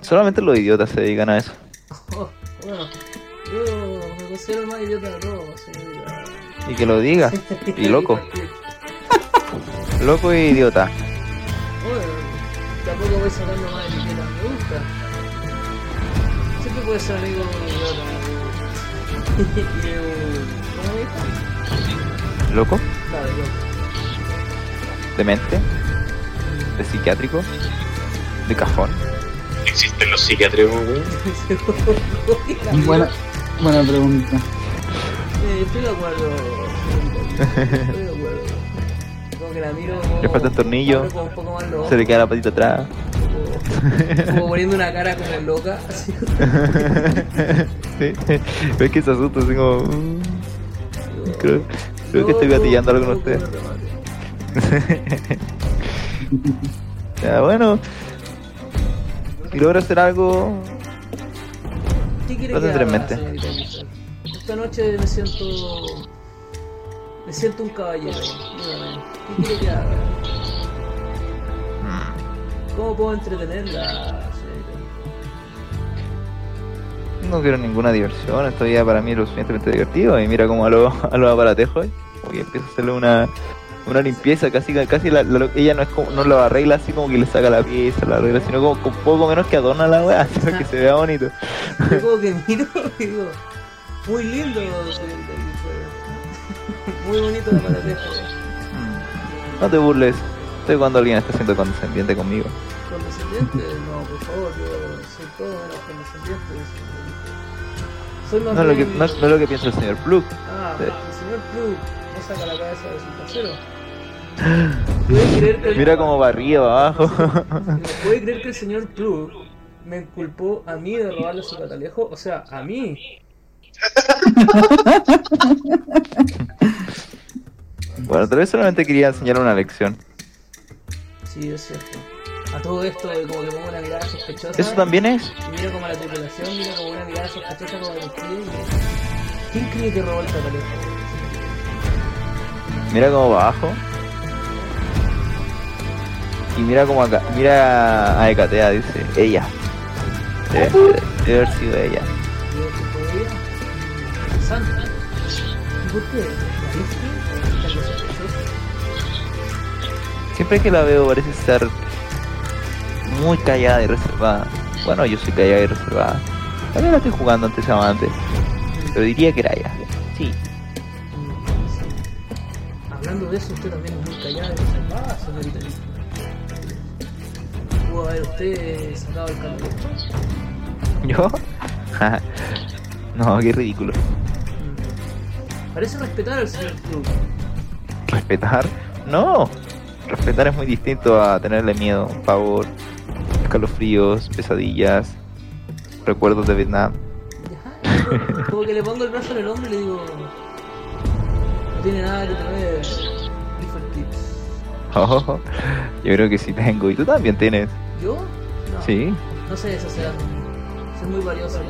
Solamente los idiotas se dedican a eso. Oh, bueno, yo me considero el más idiota de todos, señorita. Y que lo digas. Y loco. Loco y idiota. Tampoco voy sacando más etiquetas, me gusta. Siempre puedes ser amigo de un de un... ¿Cómo dijo? Loco, Claro, loco. demente, de psiquiátrico, de cajón. ¿Existen los psiquiátricos, weón? Buena, buena pregunta. Eh, estoy de acuerdo. que la miro como... Le falta un tornillo. Se le queda la patita atrás. como, como poniendo una cara como loca. Así. sí. Ves que se asusta así como. "Uh". Creo, creo que estoy gatillando algo con usted. Ya, bueno. Si logro hacer algo. ¿Qué quiere que en mente. Esta noche me siento... Me siento un caballero. Dígame, ¿qué quiere que haga? mm, ¿Cómo puedo entretenerla, señorita? No quiero ninguna diversión. Esto ya para mí es lo suficientemente divertido. Y mira como a los a los aparatejos. Y empieza a hacerle una. Una limpieza casi casi la- la- ella no es como, no lo arregla así como que le saca la pieza, la arregla, sino como con poco menos que adorna la weá, para que se vea bonito. Yo como que miro y digo... Muy lindo, señorita. Muy bonito el aparatejo. Mm. No te burles. Estoy cuando alguien está siendo condescendiente conmigo. ¿Condescendiente? No, por favor, yo soy todo menos condescendiente. señorita. Soy más No es lo que, no, no lo que piensa el señor Plug. Ah, Sí. el señor Plug no saca la cabeza de su trasero. ¿Puede creer que el- Mira como va arriba, abajo. ¿Puede creer que el señor Plug me inculpó a mí de robarle su catalejo? O sea, a mí. bueno, tal vez solamente quería enseñar una lección. Sí, es cierto. A todo esto, eh, como que pongo una mirada sospechosa. Eso también es. Y miro como la tripulación, miro como una mirada sospechosa como los pies ¿Quién cree que robó el catalejo? Mira como abajo. Y mira como acá. Mira a Hecatea, dice. Ella. Debe, debe haber sido ella. Santa. ¿Y por qué? Siempre que la veo parece estar muy callada y reservada. Bueno, yo soy callada y reservada. También la estoy jugando ante ese amante. Pero diría que era ella. Sí. Hablando de eso, usted también es muy callada y reservada, señorita. ¿Pudo haber usted sacado el catalejo? ¿Yo? no, qué ridículo. Parece respetar al señor Club. ¿Respetar? No. Respetar es muy distinto a tenerle miedo, pavor, escalofríos, pesadillas, recuerdos de Vietnam. Ya, Como que le pongo el brazo en el hombro y le digo... No tiene nada que Tips. Oh, yo creo que sí tengo. ¿Y tú también tienes? ¿Yo? No. Sí. No sé deshacer Soy muy valioso.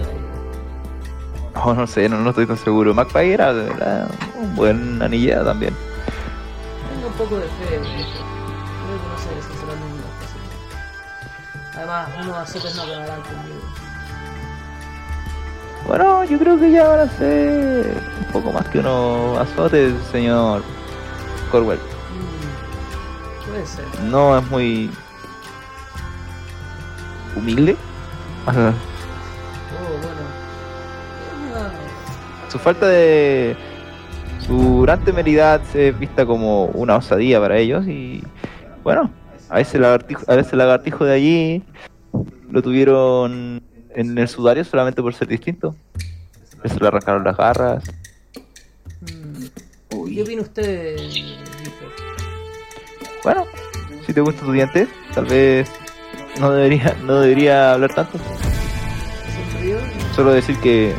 Oh, no sé, no, no estoy tan seguro. McPie era, era un buen anillero también. Tengo un poco de fe en eso. Creo que no sé deshacer ninguna cosa. Además, unos azotes no acabarán conmigo. Bueno, yo creo que ya van a ser un poco más que unos azotes, señor Corwell. Mm, puede ser. No es muy humilde. Su falta de. Su gran temeridad se es vista como una osadía para ellos y. Bueno, a ese lagartijo, a ese lagartijo de allí lo tuvieron en el sudario solamente por ser distinto. Se le arrancaron las garras. mm. ¿Qué opina usted? Bueno, si te gusta tu diente, tal vez no debería, no debería hablar tanto. Solo decir que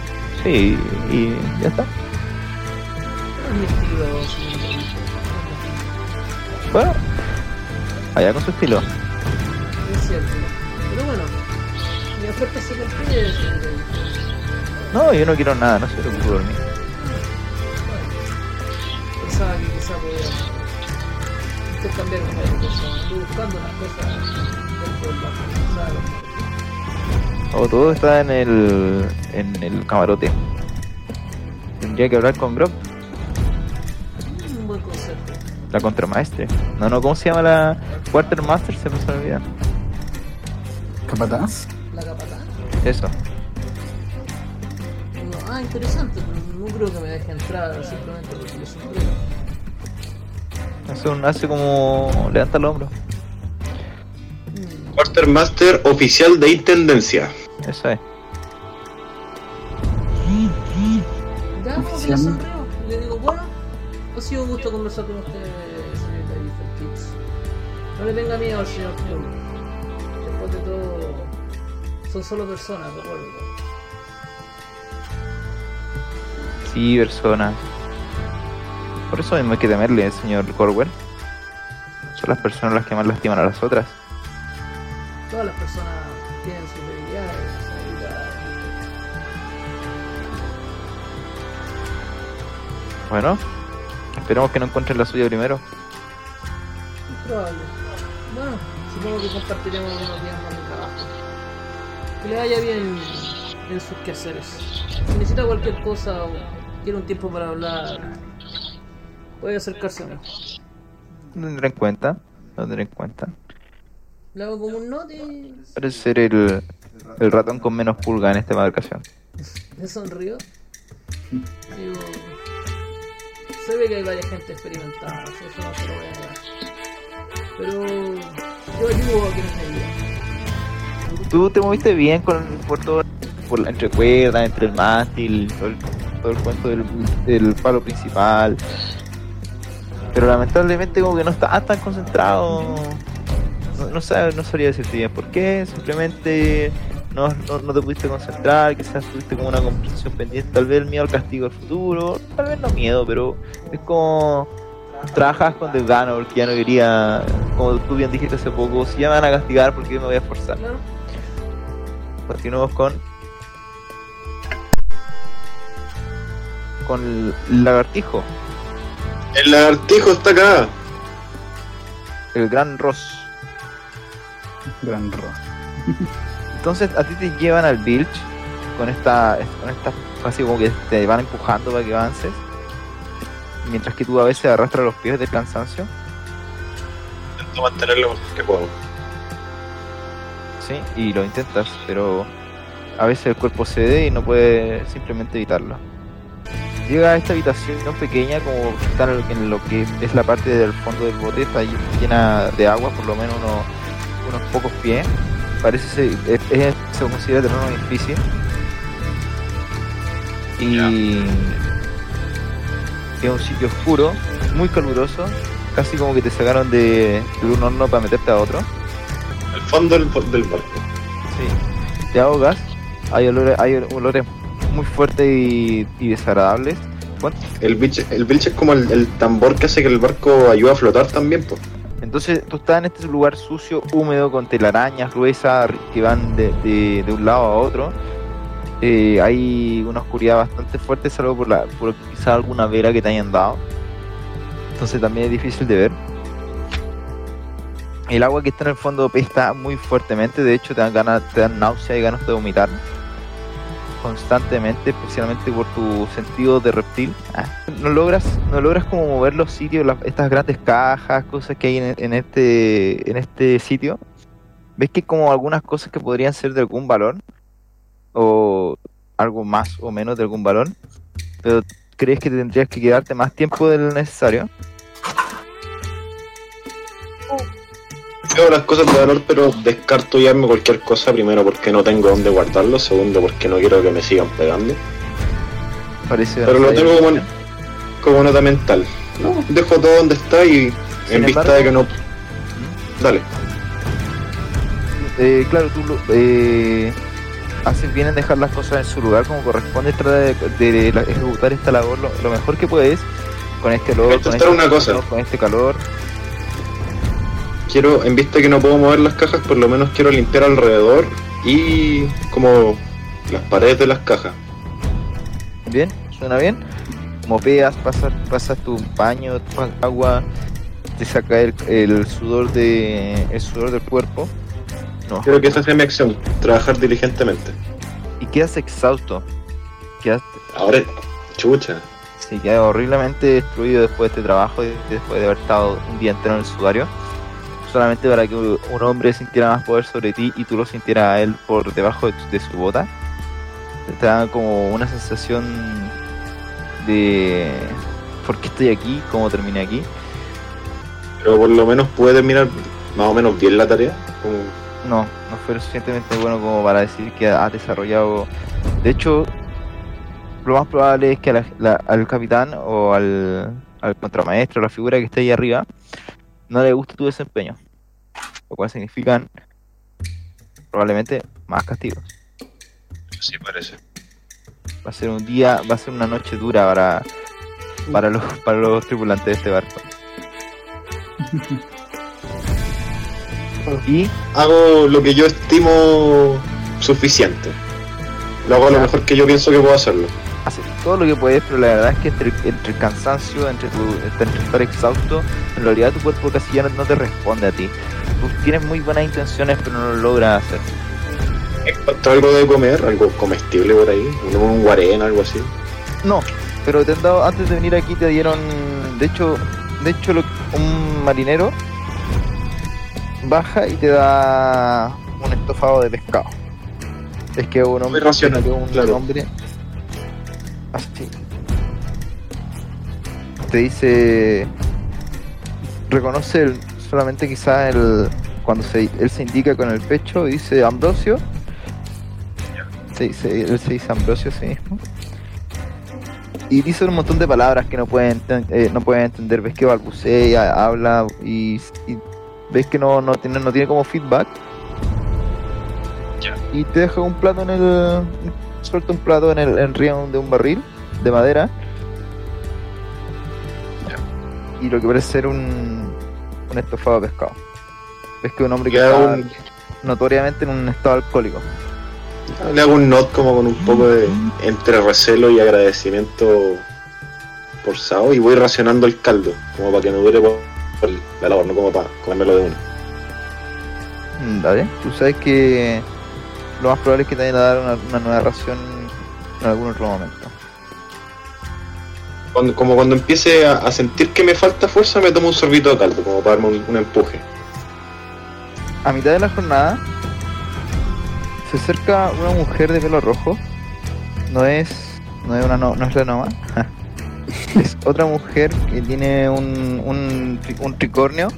y ya está. Bueno, allá con su estilo. Es cierto. Pero bueno, mi oferta se Gifford. No, yo no quiero nada, no se preocupe por mí. Pensaba que quizá podía intercambiar par de cosas. Estoy buscando unas cosas. O todo está en el, en el camarote. Tendría que hablar con Grob, Un buen consejo. la contramaestre. No, no, ¿cómo se llama la Quartermaster? Se me se me olvida. ¿Capataz? La capataz. Eso. Ah, interesante, pero no creo que me deje entrar simplemente porque le sonrío. Hace, un, hace como levanta el hombro. Mm, Quartermaster oficial de intendencia. Eso es. Ya, pues, le Oficial. sonrío. Le digo, bueno, ha sido un gusto conversar con usted, señorita Gifford. No le tenga miedo al señor Paul. Después de todo, son solo personas, recuerdo. Sí, personas. Por eso mismo hay que temerle, señor Corwell. Son las personas las que más lastiman a las otras. Todas las personas Bueno, esperemos que no encuentren la suya primero. Probable. Bueno, supongo que compartiremos algunos días más de trabajo. Que le vaya bien en sus quehaceres. Si necesita cualquier cosa o quiere un tiempo para hablar, puede acercarse a mí. Tendré en cuenta. Tendré en cuenta. Le hago como un note y Parece ser el, el ratón con menos pulga en esta embarcación. le sonrío. Digo, se ve que hay varias gente experimentada, eso no se lo voy a negar. Pero yo ayudo a quienes me ayudan. Tú te moviste bien con, por todo, por la entre cuerdas, entre el mástil, todo el, todo el cuento del, del palo principal. Pero lamentablemente como que no estabas tan concentrado. No, no, no sabría decirte bien por qué, simplemente no, no, no te pudiste concentrar, quizás tuviste como una conversación pendiente, tal vez el miedo al castigo del futuro, tal vez no miedo, pero es como trabajas con desgano porque ya no quería, como tú bien dijiste hace poco, si ya me van a castigar, ¿por qué me voy a esforzar? Continuamos con. Con el lagartijo, El lagartijo está acá. el gran Ross. Gran Ro. Entonces a ti te llevan al Bilge con esta, con esta, así como que te van empujando para que avances. Mientras que tú a veces arrastras los pies del cansancio. Intento mantenerlo que puedo. Sí, y lo intentas, pero a veces el cuerpo cede y no puede simplemente evitarlo. Llega a esta habitación pequeña, como está en lo- que es la parte del fondo del bote, está ll- llena de agua, por lo menos unos, unos pocos pies. Parece ser, es, es- se considera terreno difícil. Y es un sitio oscuro, muy caluroso, casi como que te sacaron de, de un horno para meterte a otro. El fondo del, del barco. Sí, te ahogas, hay olores, hay olores muy fuertes y, y desagradables. ¿Cuánto? El bilge, el es como el, el tambor que hace que el barco ayude a flotar también, pues. Entonces tú estás en este lugar sucio, húmedo, con telarañas gruesas que van de, un lado a otro. Eh, hay una oscuridad bastante fuerte, salvo por, la, por quizá alguna vela que te hayan dado. Entonces también es difícil de ver. El agua que está en el fondo pesta muy fuertemente, de hecho te dan ganas, te dan náusea y ganas de vomitar constantemente, especialmente por tu sentido de reptil. Ah. no logras, no logras como mover los sitios, estas grandes cajas, cosas que hay en, este, en este sitio. Ves que como algunas cosas que podrían ser de algún valor, o algo más o menos de algún valor, pero crees que tendrías que quedarte más tiempo del necesario. Veo las cosas de valor, pero descarto llevarme cualquier cosa. Primero, porque no tengo dónde guardarlo. Segundo, porque no quiero que me sigan pegando. Parece Pero lo tengo como, como nota mental. No, dejo todo donde está y Sin en vista de que no. Dale. Eh, claro, tú lo- eh, haces bien en dejar las cosas en su lugar como corresponde, trata de, ejecutar esta labor lo, lo mejor que puedes con este olor, con este, una cosa. con este calor. Quiero, en vista que no puedo mover las cajas, por lo menos quiero limpiar alrededor y como las paredes de las cajas. Bien, suena bien. Mopeas, pasas, pasas tu baño, tomas agua, te saca el, el sudor de el sudor del cuerpo. No, Quiero que esa sea mi acción, trabajar diligentemente. y quedas exhausto. Quedas, Ahora, chucha. sí, quedas horriblemente destruido después de este trabajo y después de haber estado un día entero en el sudario. Solamente para que un hombre sintiera más poder sobre ti y tú lo sintieras a él por debajo de, tu- de su bota. Te da como una sensación de ¿por qué estoy aquí? ¿Cómo terminé aquí? Pero por lo menos pude terminar más o menos bien la tarea. Como- No, no fue lo suficientemente bueno como para decir que has desarrollado. De hecho, lo más probable es que la- la- al capitán o al, al contramaestro, la figura que está ahí arriba, no le guste tu desempeño. Lo cual significan probablemente más castigos. Sí, parece. Va a ser un día, va a ser una noche dura para, para, los, para los tripulantes de este barco. Y Hago lo que yo estimo suficiente. Lo hago lo Ya. mejor que yo pienso que puedo hacerlo. haces todo lo que puedes, pero la verdad es que entre, entre el cansancio, entre, tu, entre estar exhausto, en realidad tu cuerpo casi ya no, no te responde a ti. Tú tienes muy buenas intenciones, pero no lo logras hacer. ¿Encuentro algo de comer? ¿Algo comestible por ahí? ¿Un, un guarén, algo así? No, pero te han dado, antes de venir aquí te dieron, de hecho, de hecho lo- un marinero baja y te da un estofado de pescado. Es que un hombre, racional, que un claro. hombre así te dice reconoce el- solamente quizás el cuando se, él se indica con el pecho dice Ambrosio. Se dice, él se dice Ambrosio a sí mismo. Y dice un montón de palabras que no pueden eh, no pueden entender. Ves que balbucea habla y, y ves que no, no tiene no tiene como feedback. Y te deja un plato en el suelta un plato en el en río de un barril de madera. Y lo que parece ser un, un estofado de pescado ves que un hombre que está un, notoriamente en un estado alcohólico le hago un not como con un poco de entre recelo y agradecimiento forzado y voy racionando el caldo, como para que me dure por, por la labor, no como para comérmelo de uno. Mm, Dale, tú sabes que lo más probable es que te vayan a dar una, una nueva ración en algún otro momento. Como cuando empiece a, sentir que me falta fuerza, me tomo un sorbito de caldo, como para darme un, un empuje. A mitad de la jornada se acerca una mujer de pelo rojo. No es, no es una no, no es la Noma. es otra mujer que tiene un, un, un tricornio.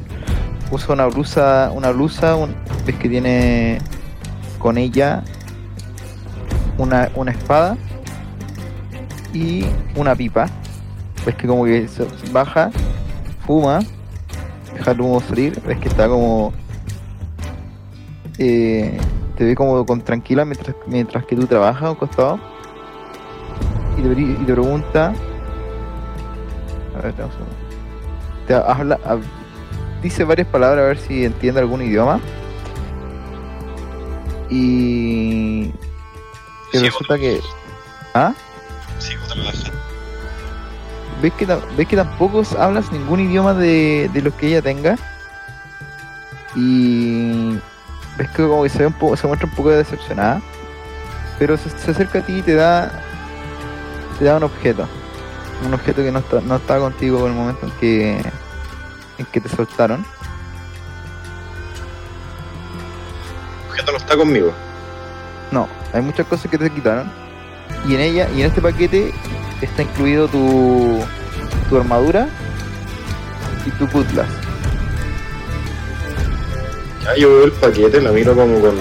Usa una blusa, una blusa, un- ves que tiene con ella una, una espada y una pipa. Ves que como que se baja, fuma, deja el humo salir, ves que está como eh, te ve como con tranquila mientras, mientras que tú trabajas a un costado. Y te, pri- y te pregunta a ver, te habla hab- dice varias palabras a ver si entiende algún idioma. Y, y resulta que ¿ah? Ves que, ves que tampoco hablas ningún idioma de, de los que ella tenga y ves que como que se ve un poco, se muestra un poco decepcionada pero se, se acerca a ti y te da te da un objeto Un objeto que no está, no estaba contigo en el momento en que, en que te soltaron. El objeto no está conmigo. No, hay muchas cosas que te quitaron. Y en ella, y en este paquete está incluido tu, tu armadura y tu cutlass. Ya yo veo el paquete, la miro como con.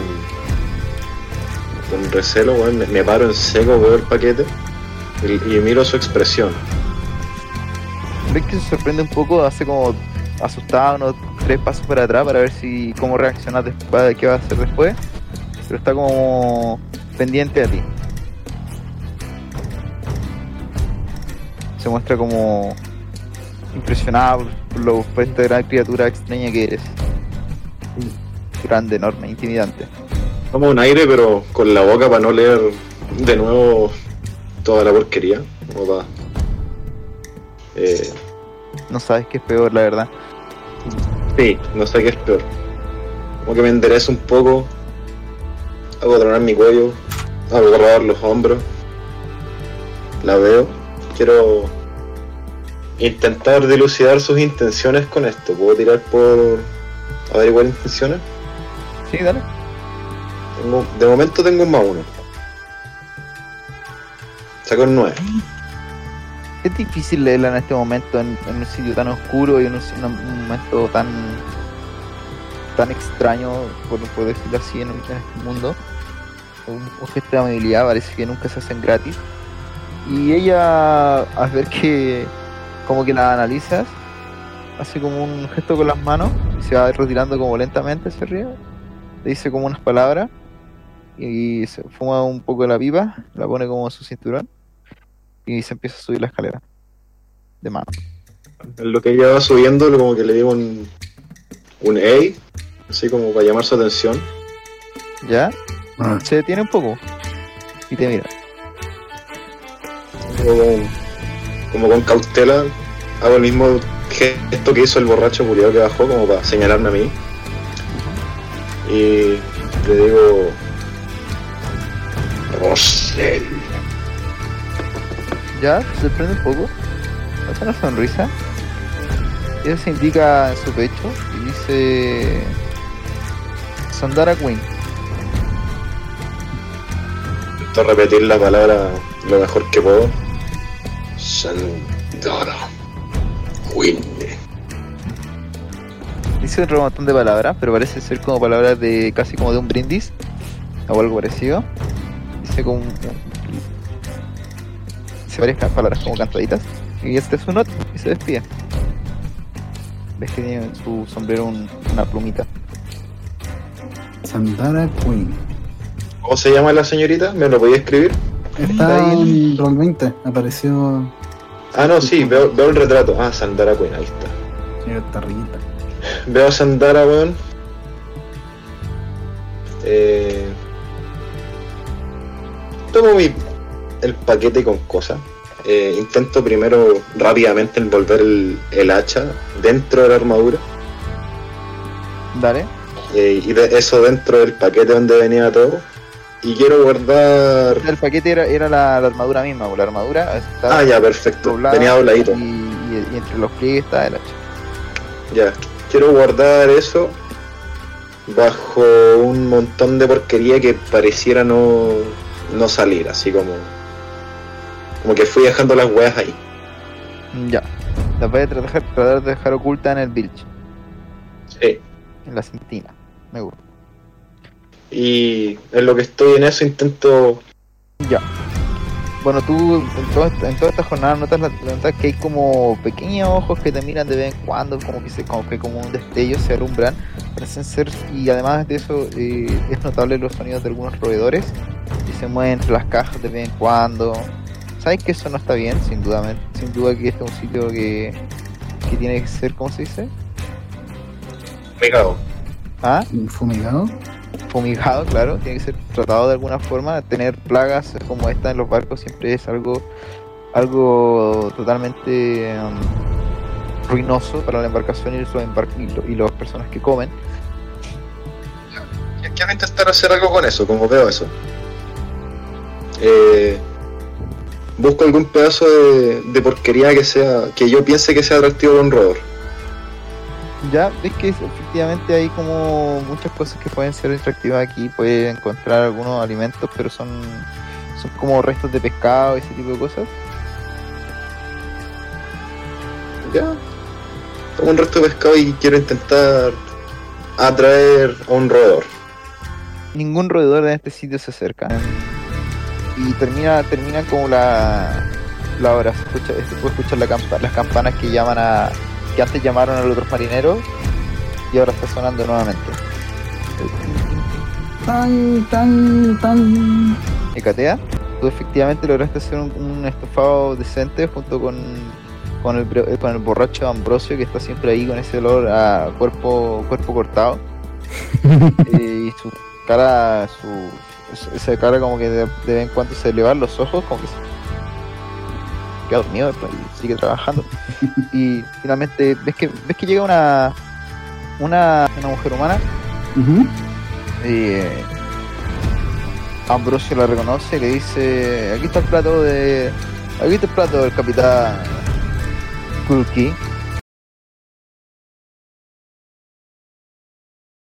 con recelo, weón. Me, me paro en seco, veo el paquete y, y miro su expresión. Ves que se sorprende un poco, hace como asustado unos tres pasos para atrás para ver si cómo reacciona después, qué va a hacer después. Pero está como pendiente a ti. Se muestra como impresionado por, lo, por esta gran criatura extraña que eres. Grande, enorme, intimidante. Tomo un aire, pero con la boca para no leer de nuevo toda la porquería. Como para. Eh, No sabes qué es peor, la verdad. sí, no sé qué es peor. Como que me enderezo un poco. Hago tronar mi cuello. Hago correr los hombros. La veo. Quiero intentar dilucidar sus intenciones con esto. ¿Puedo tirar por averiguar intenciones? Sí, dale. Tengo- de momento tengo un más uno. Saco un 9. Es difícil leerla en este momento en, en un sitio tan oscuro y en un, en un momento tan tan extraño, por, por decirlo así, en, en este mundo. Un, un gesto de amabilidad parece que nunca se hacen gratis. Y ella, al ver que como que la analizas, hace como un gesto con las manos y se va retirando como lentamente hacia arriba. Le dice como unas palabras y se fuma un poco de la pipa, la pone como en su cinturón y se empieza a subir la escalera de mano. En lo que ella va subiendo, como que le digo un, un A, así como para llamar su atención. ¿Ya? Ah, Se detiene un poco y te mira. Como, como con cautela, hago el mismo gesto que hizo el borracho culiado que bajó, como para señalarme a mí. Y le digo. Rosel. ¿Ya? Se sorprende un poco. Hace una sonrisa. Ella se indica en su pecho y dice. Sandara Queen. Intento repetir la palabra lo mejor que puedo. Sandara. Winne. Dice otro montón de palabras, pero parece ser como palabras de casi como de un brindis o algo parecido. Dice como un- dice varias palabras como cantaditas. Y este es su not y se despide. Ves que tiene en su sombrero un- una plumita. Sandara Queen. ¿Cómo se llama la señorita? ¿Me lo podía escribir? Está ahí. en Roll 20, apareció Ah, no, sí, veo, veo el retrato. Ah, Sandara Queen, ahí está. Tarrillita. Veo a Sandara, weón. Eh, tomo mi, el paquete con cosas. Eh, intento primero rápidamente envolver el, el hacha dentro de la armadura. Dale. eh, y de eso dentro del paquete donde venía todo. Y quiero guardar. El paquete era, era la, la armadura misma, o la armadura Ah, ya, perfecto. doblada Venía dobladito. Y, y- y entre los pliegues está el hacha. Ya, quiero guardar eso bajo un montón de porquería que pareciera no, no salir, así como. Como que fui dejando las weas ahí. Ya. Las voy a tratar, tratar de dejar oculta en el bilge, Sí. en la centina. Me gusta. Y en lo que estoy en eso intento. Ya. Bueno, tú en, todo en toda esta jornada notas, la- notas que hay como pequeños ojos que te miran de vez en cuando, como que se, como que como un destello se alumbran, parecen ser, y además de eso eh, es notable los sonidos de algunos roedores que se mueven entre las cajas de vez en cuando. Sabes que eso no está bien, sin duda, sin duda que este es un sitio que, que tiene que ser, ¿cómo se dice? Cago. ¿Ah? Fumigado. Fumigado, claro, tiene que ser tratado de alguna forma. Tener plagas como esta en los barcos siempre es algo, algo totalmente em, ruinoso para la embarcación y los, y las personas que comen. Quiero intentar hacer algo con eso, como veo eso. Eh, busco algún pedazo de, de porquería que sea que yo piense que sea atractivo para un roedor. Ya, ves que efectivamente hay como muchas cosas que pueden ser atractivas aquí. Puedes encontrar algunos alimentos, pero son, son como restos de pescado y ese tipo de cosas. Ya. Tomo un resto de pescado y quiero intentar atraer a un roedor. Ningún roedor en este sitio se acerca. Y termina, termina como la, la hora. Se escucha, se puede escuchar la campa- las campanas que llaman a. que antes llamaron a los otros marineros y ahora está sonando nuevamente. Tan, tan, tan. Hecatea, tú efectivamente lograste hacer un, un estofado decente junto con, con, el, bro- con el borracho Ambrosio que está siempre ahí con ese olor a cuerpo, cuerpo cortado. Eh, y su cara, su, esa cara como que de, de vez en cuando se le van los ojos, como que se queda dormido después y sigue trabajando. Y finalmente ves que ves que llega una una, una mujer humana Ujú. eh, Ambrosio la reconoce y le dice, aquí está el plato de... Aquí está el plato del capitán Kulki.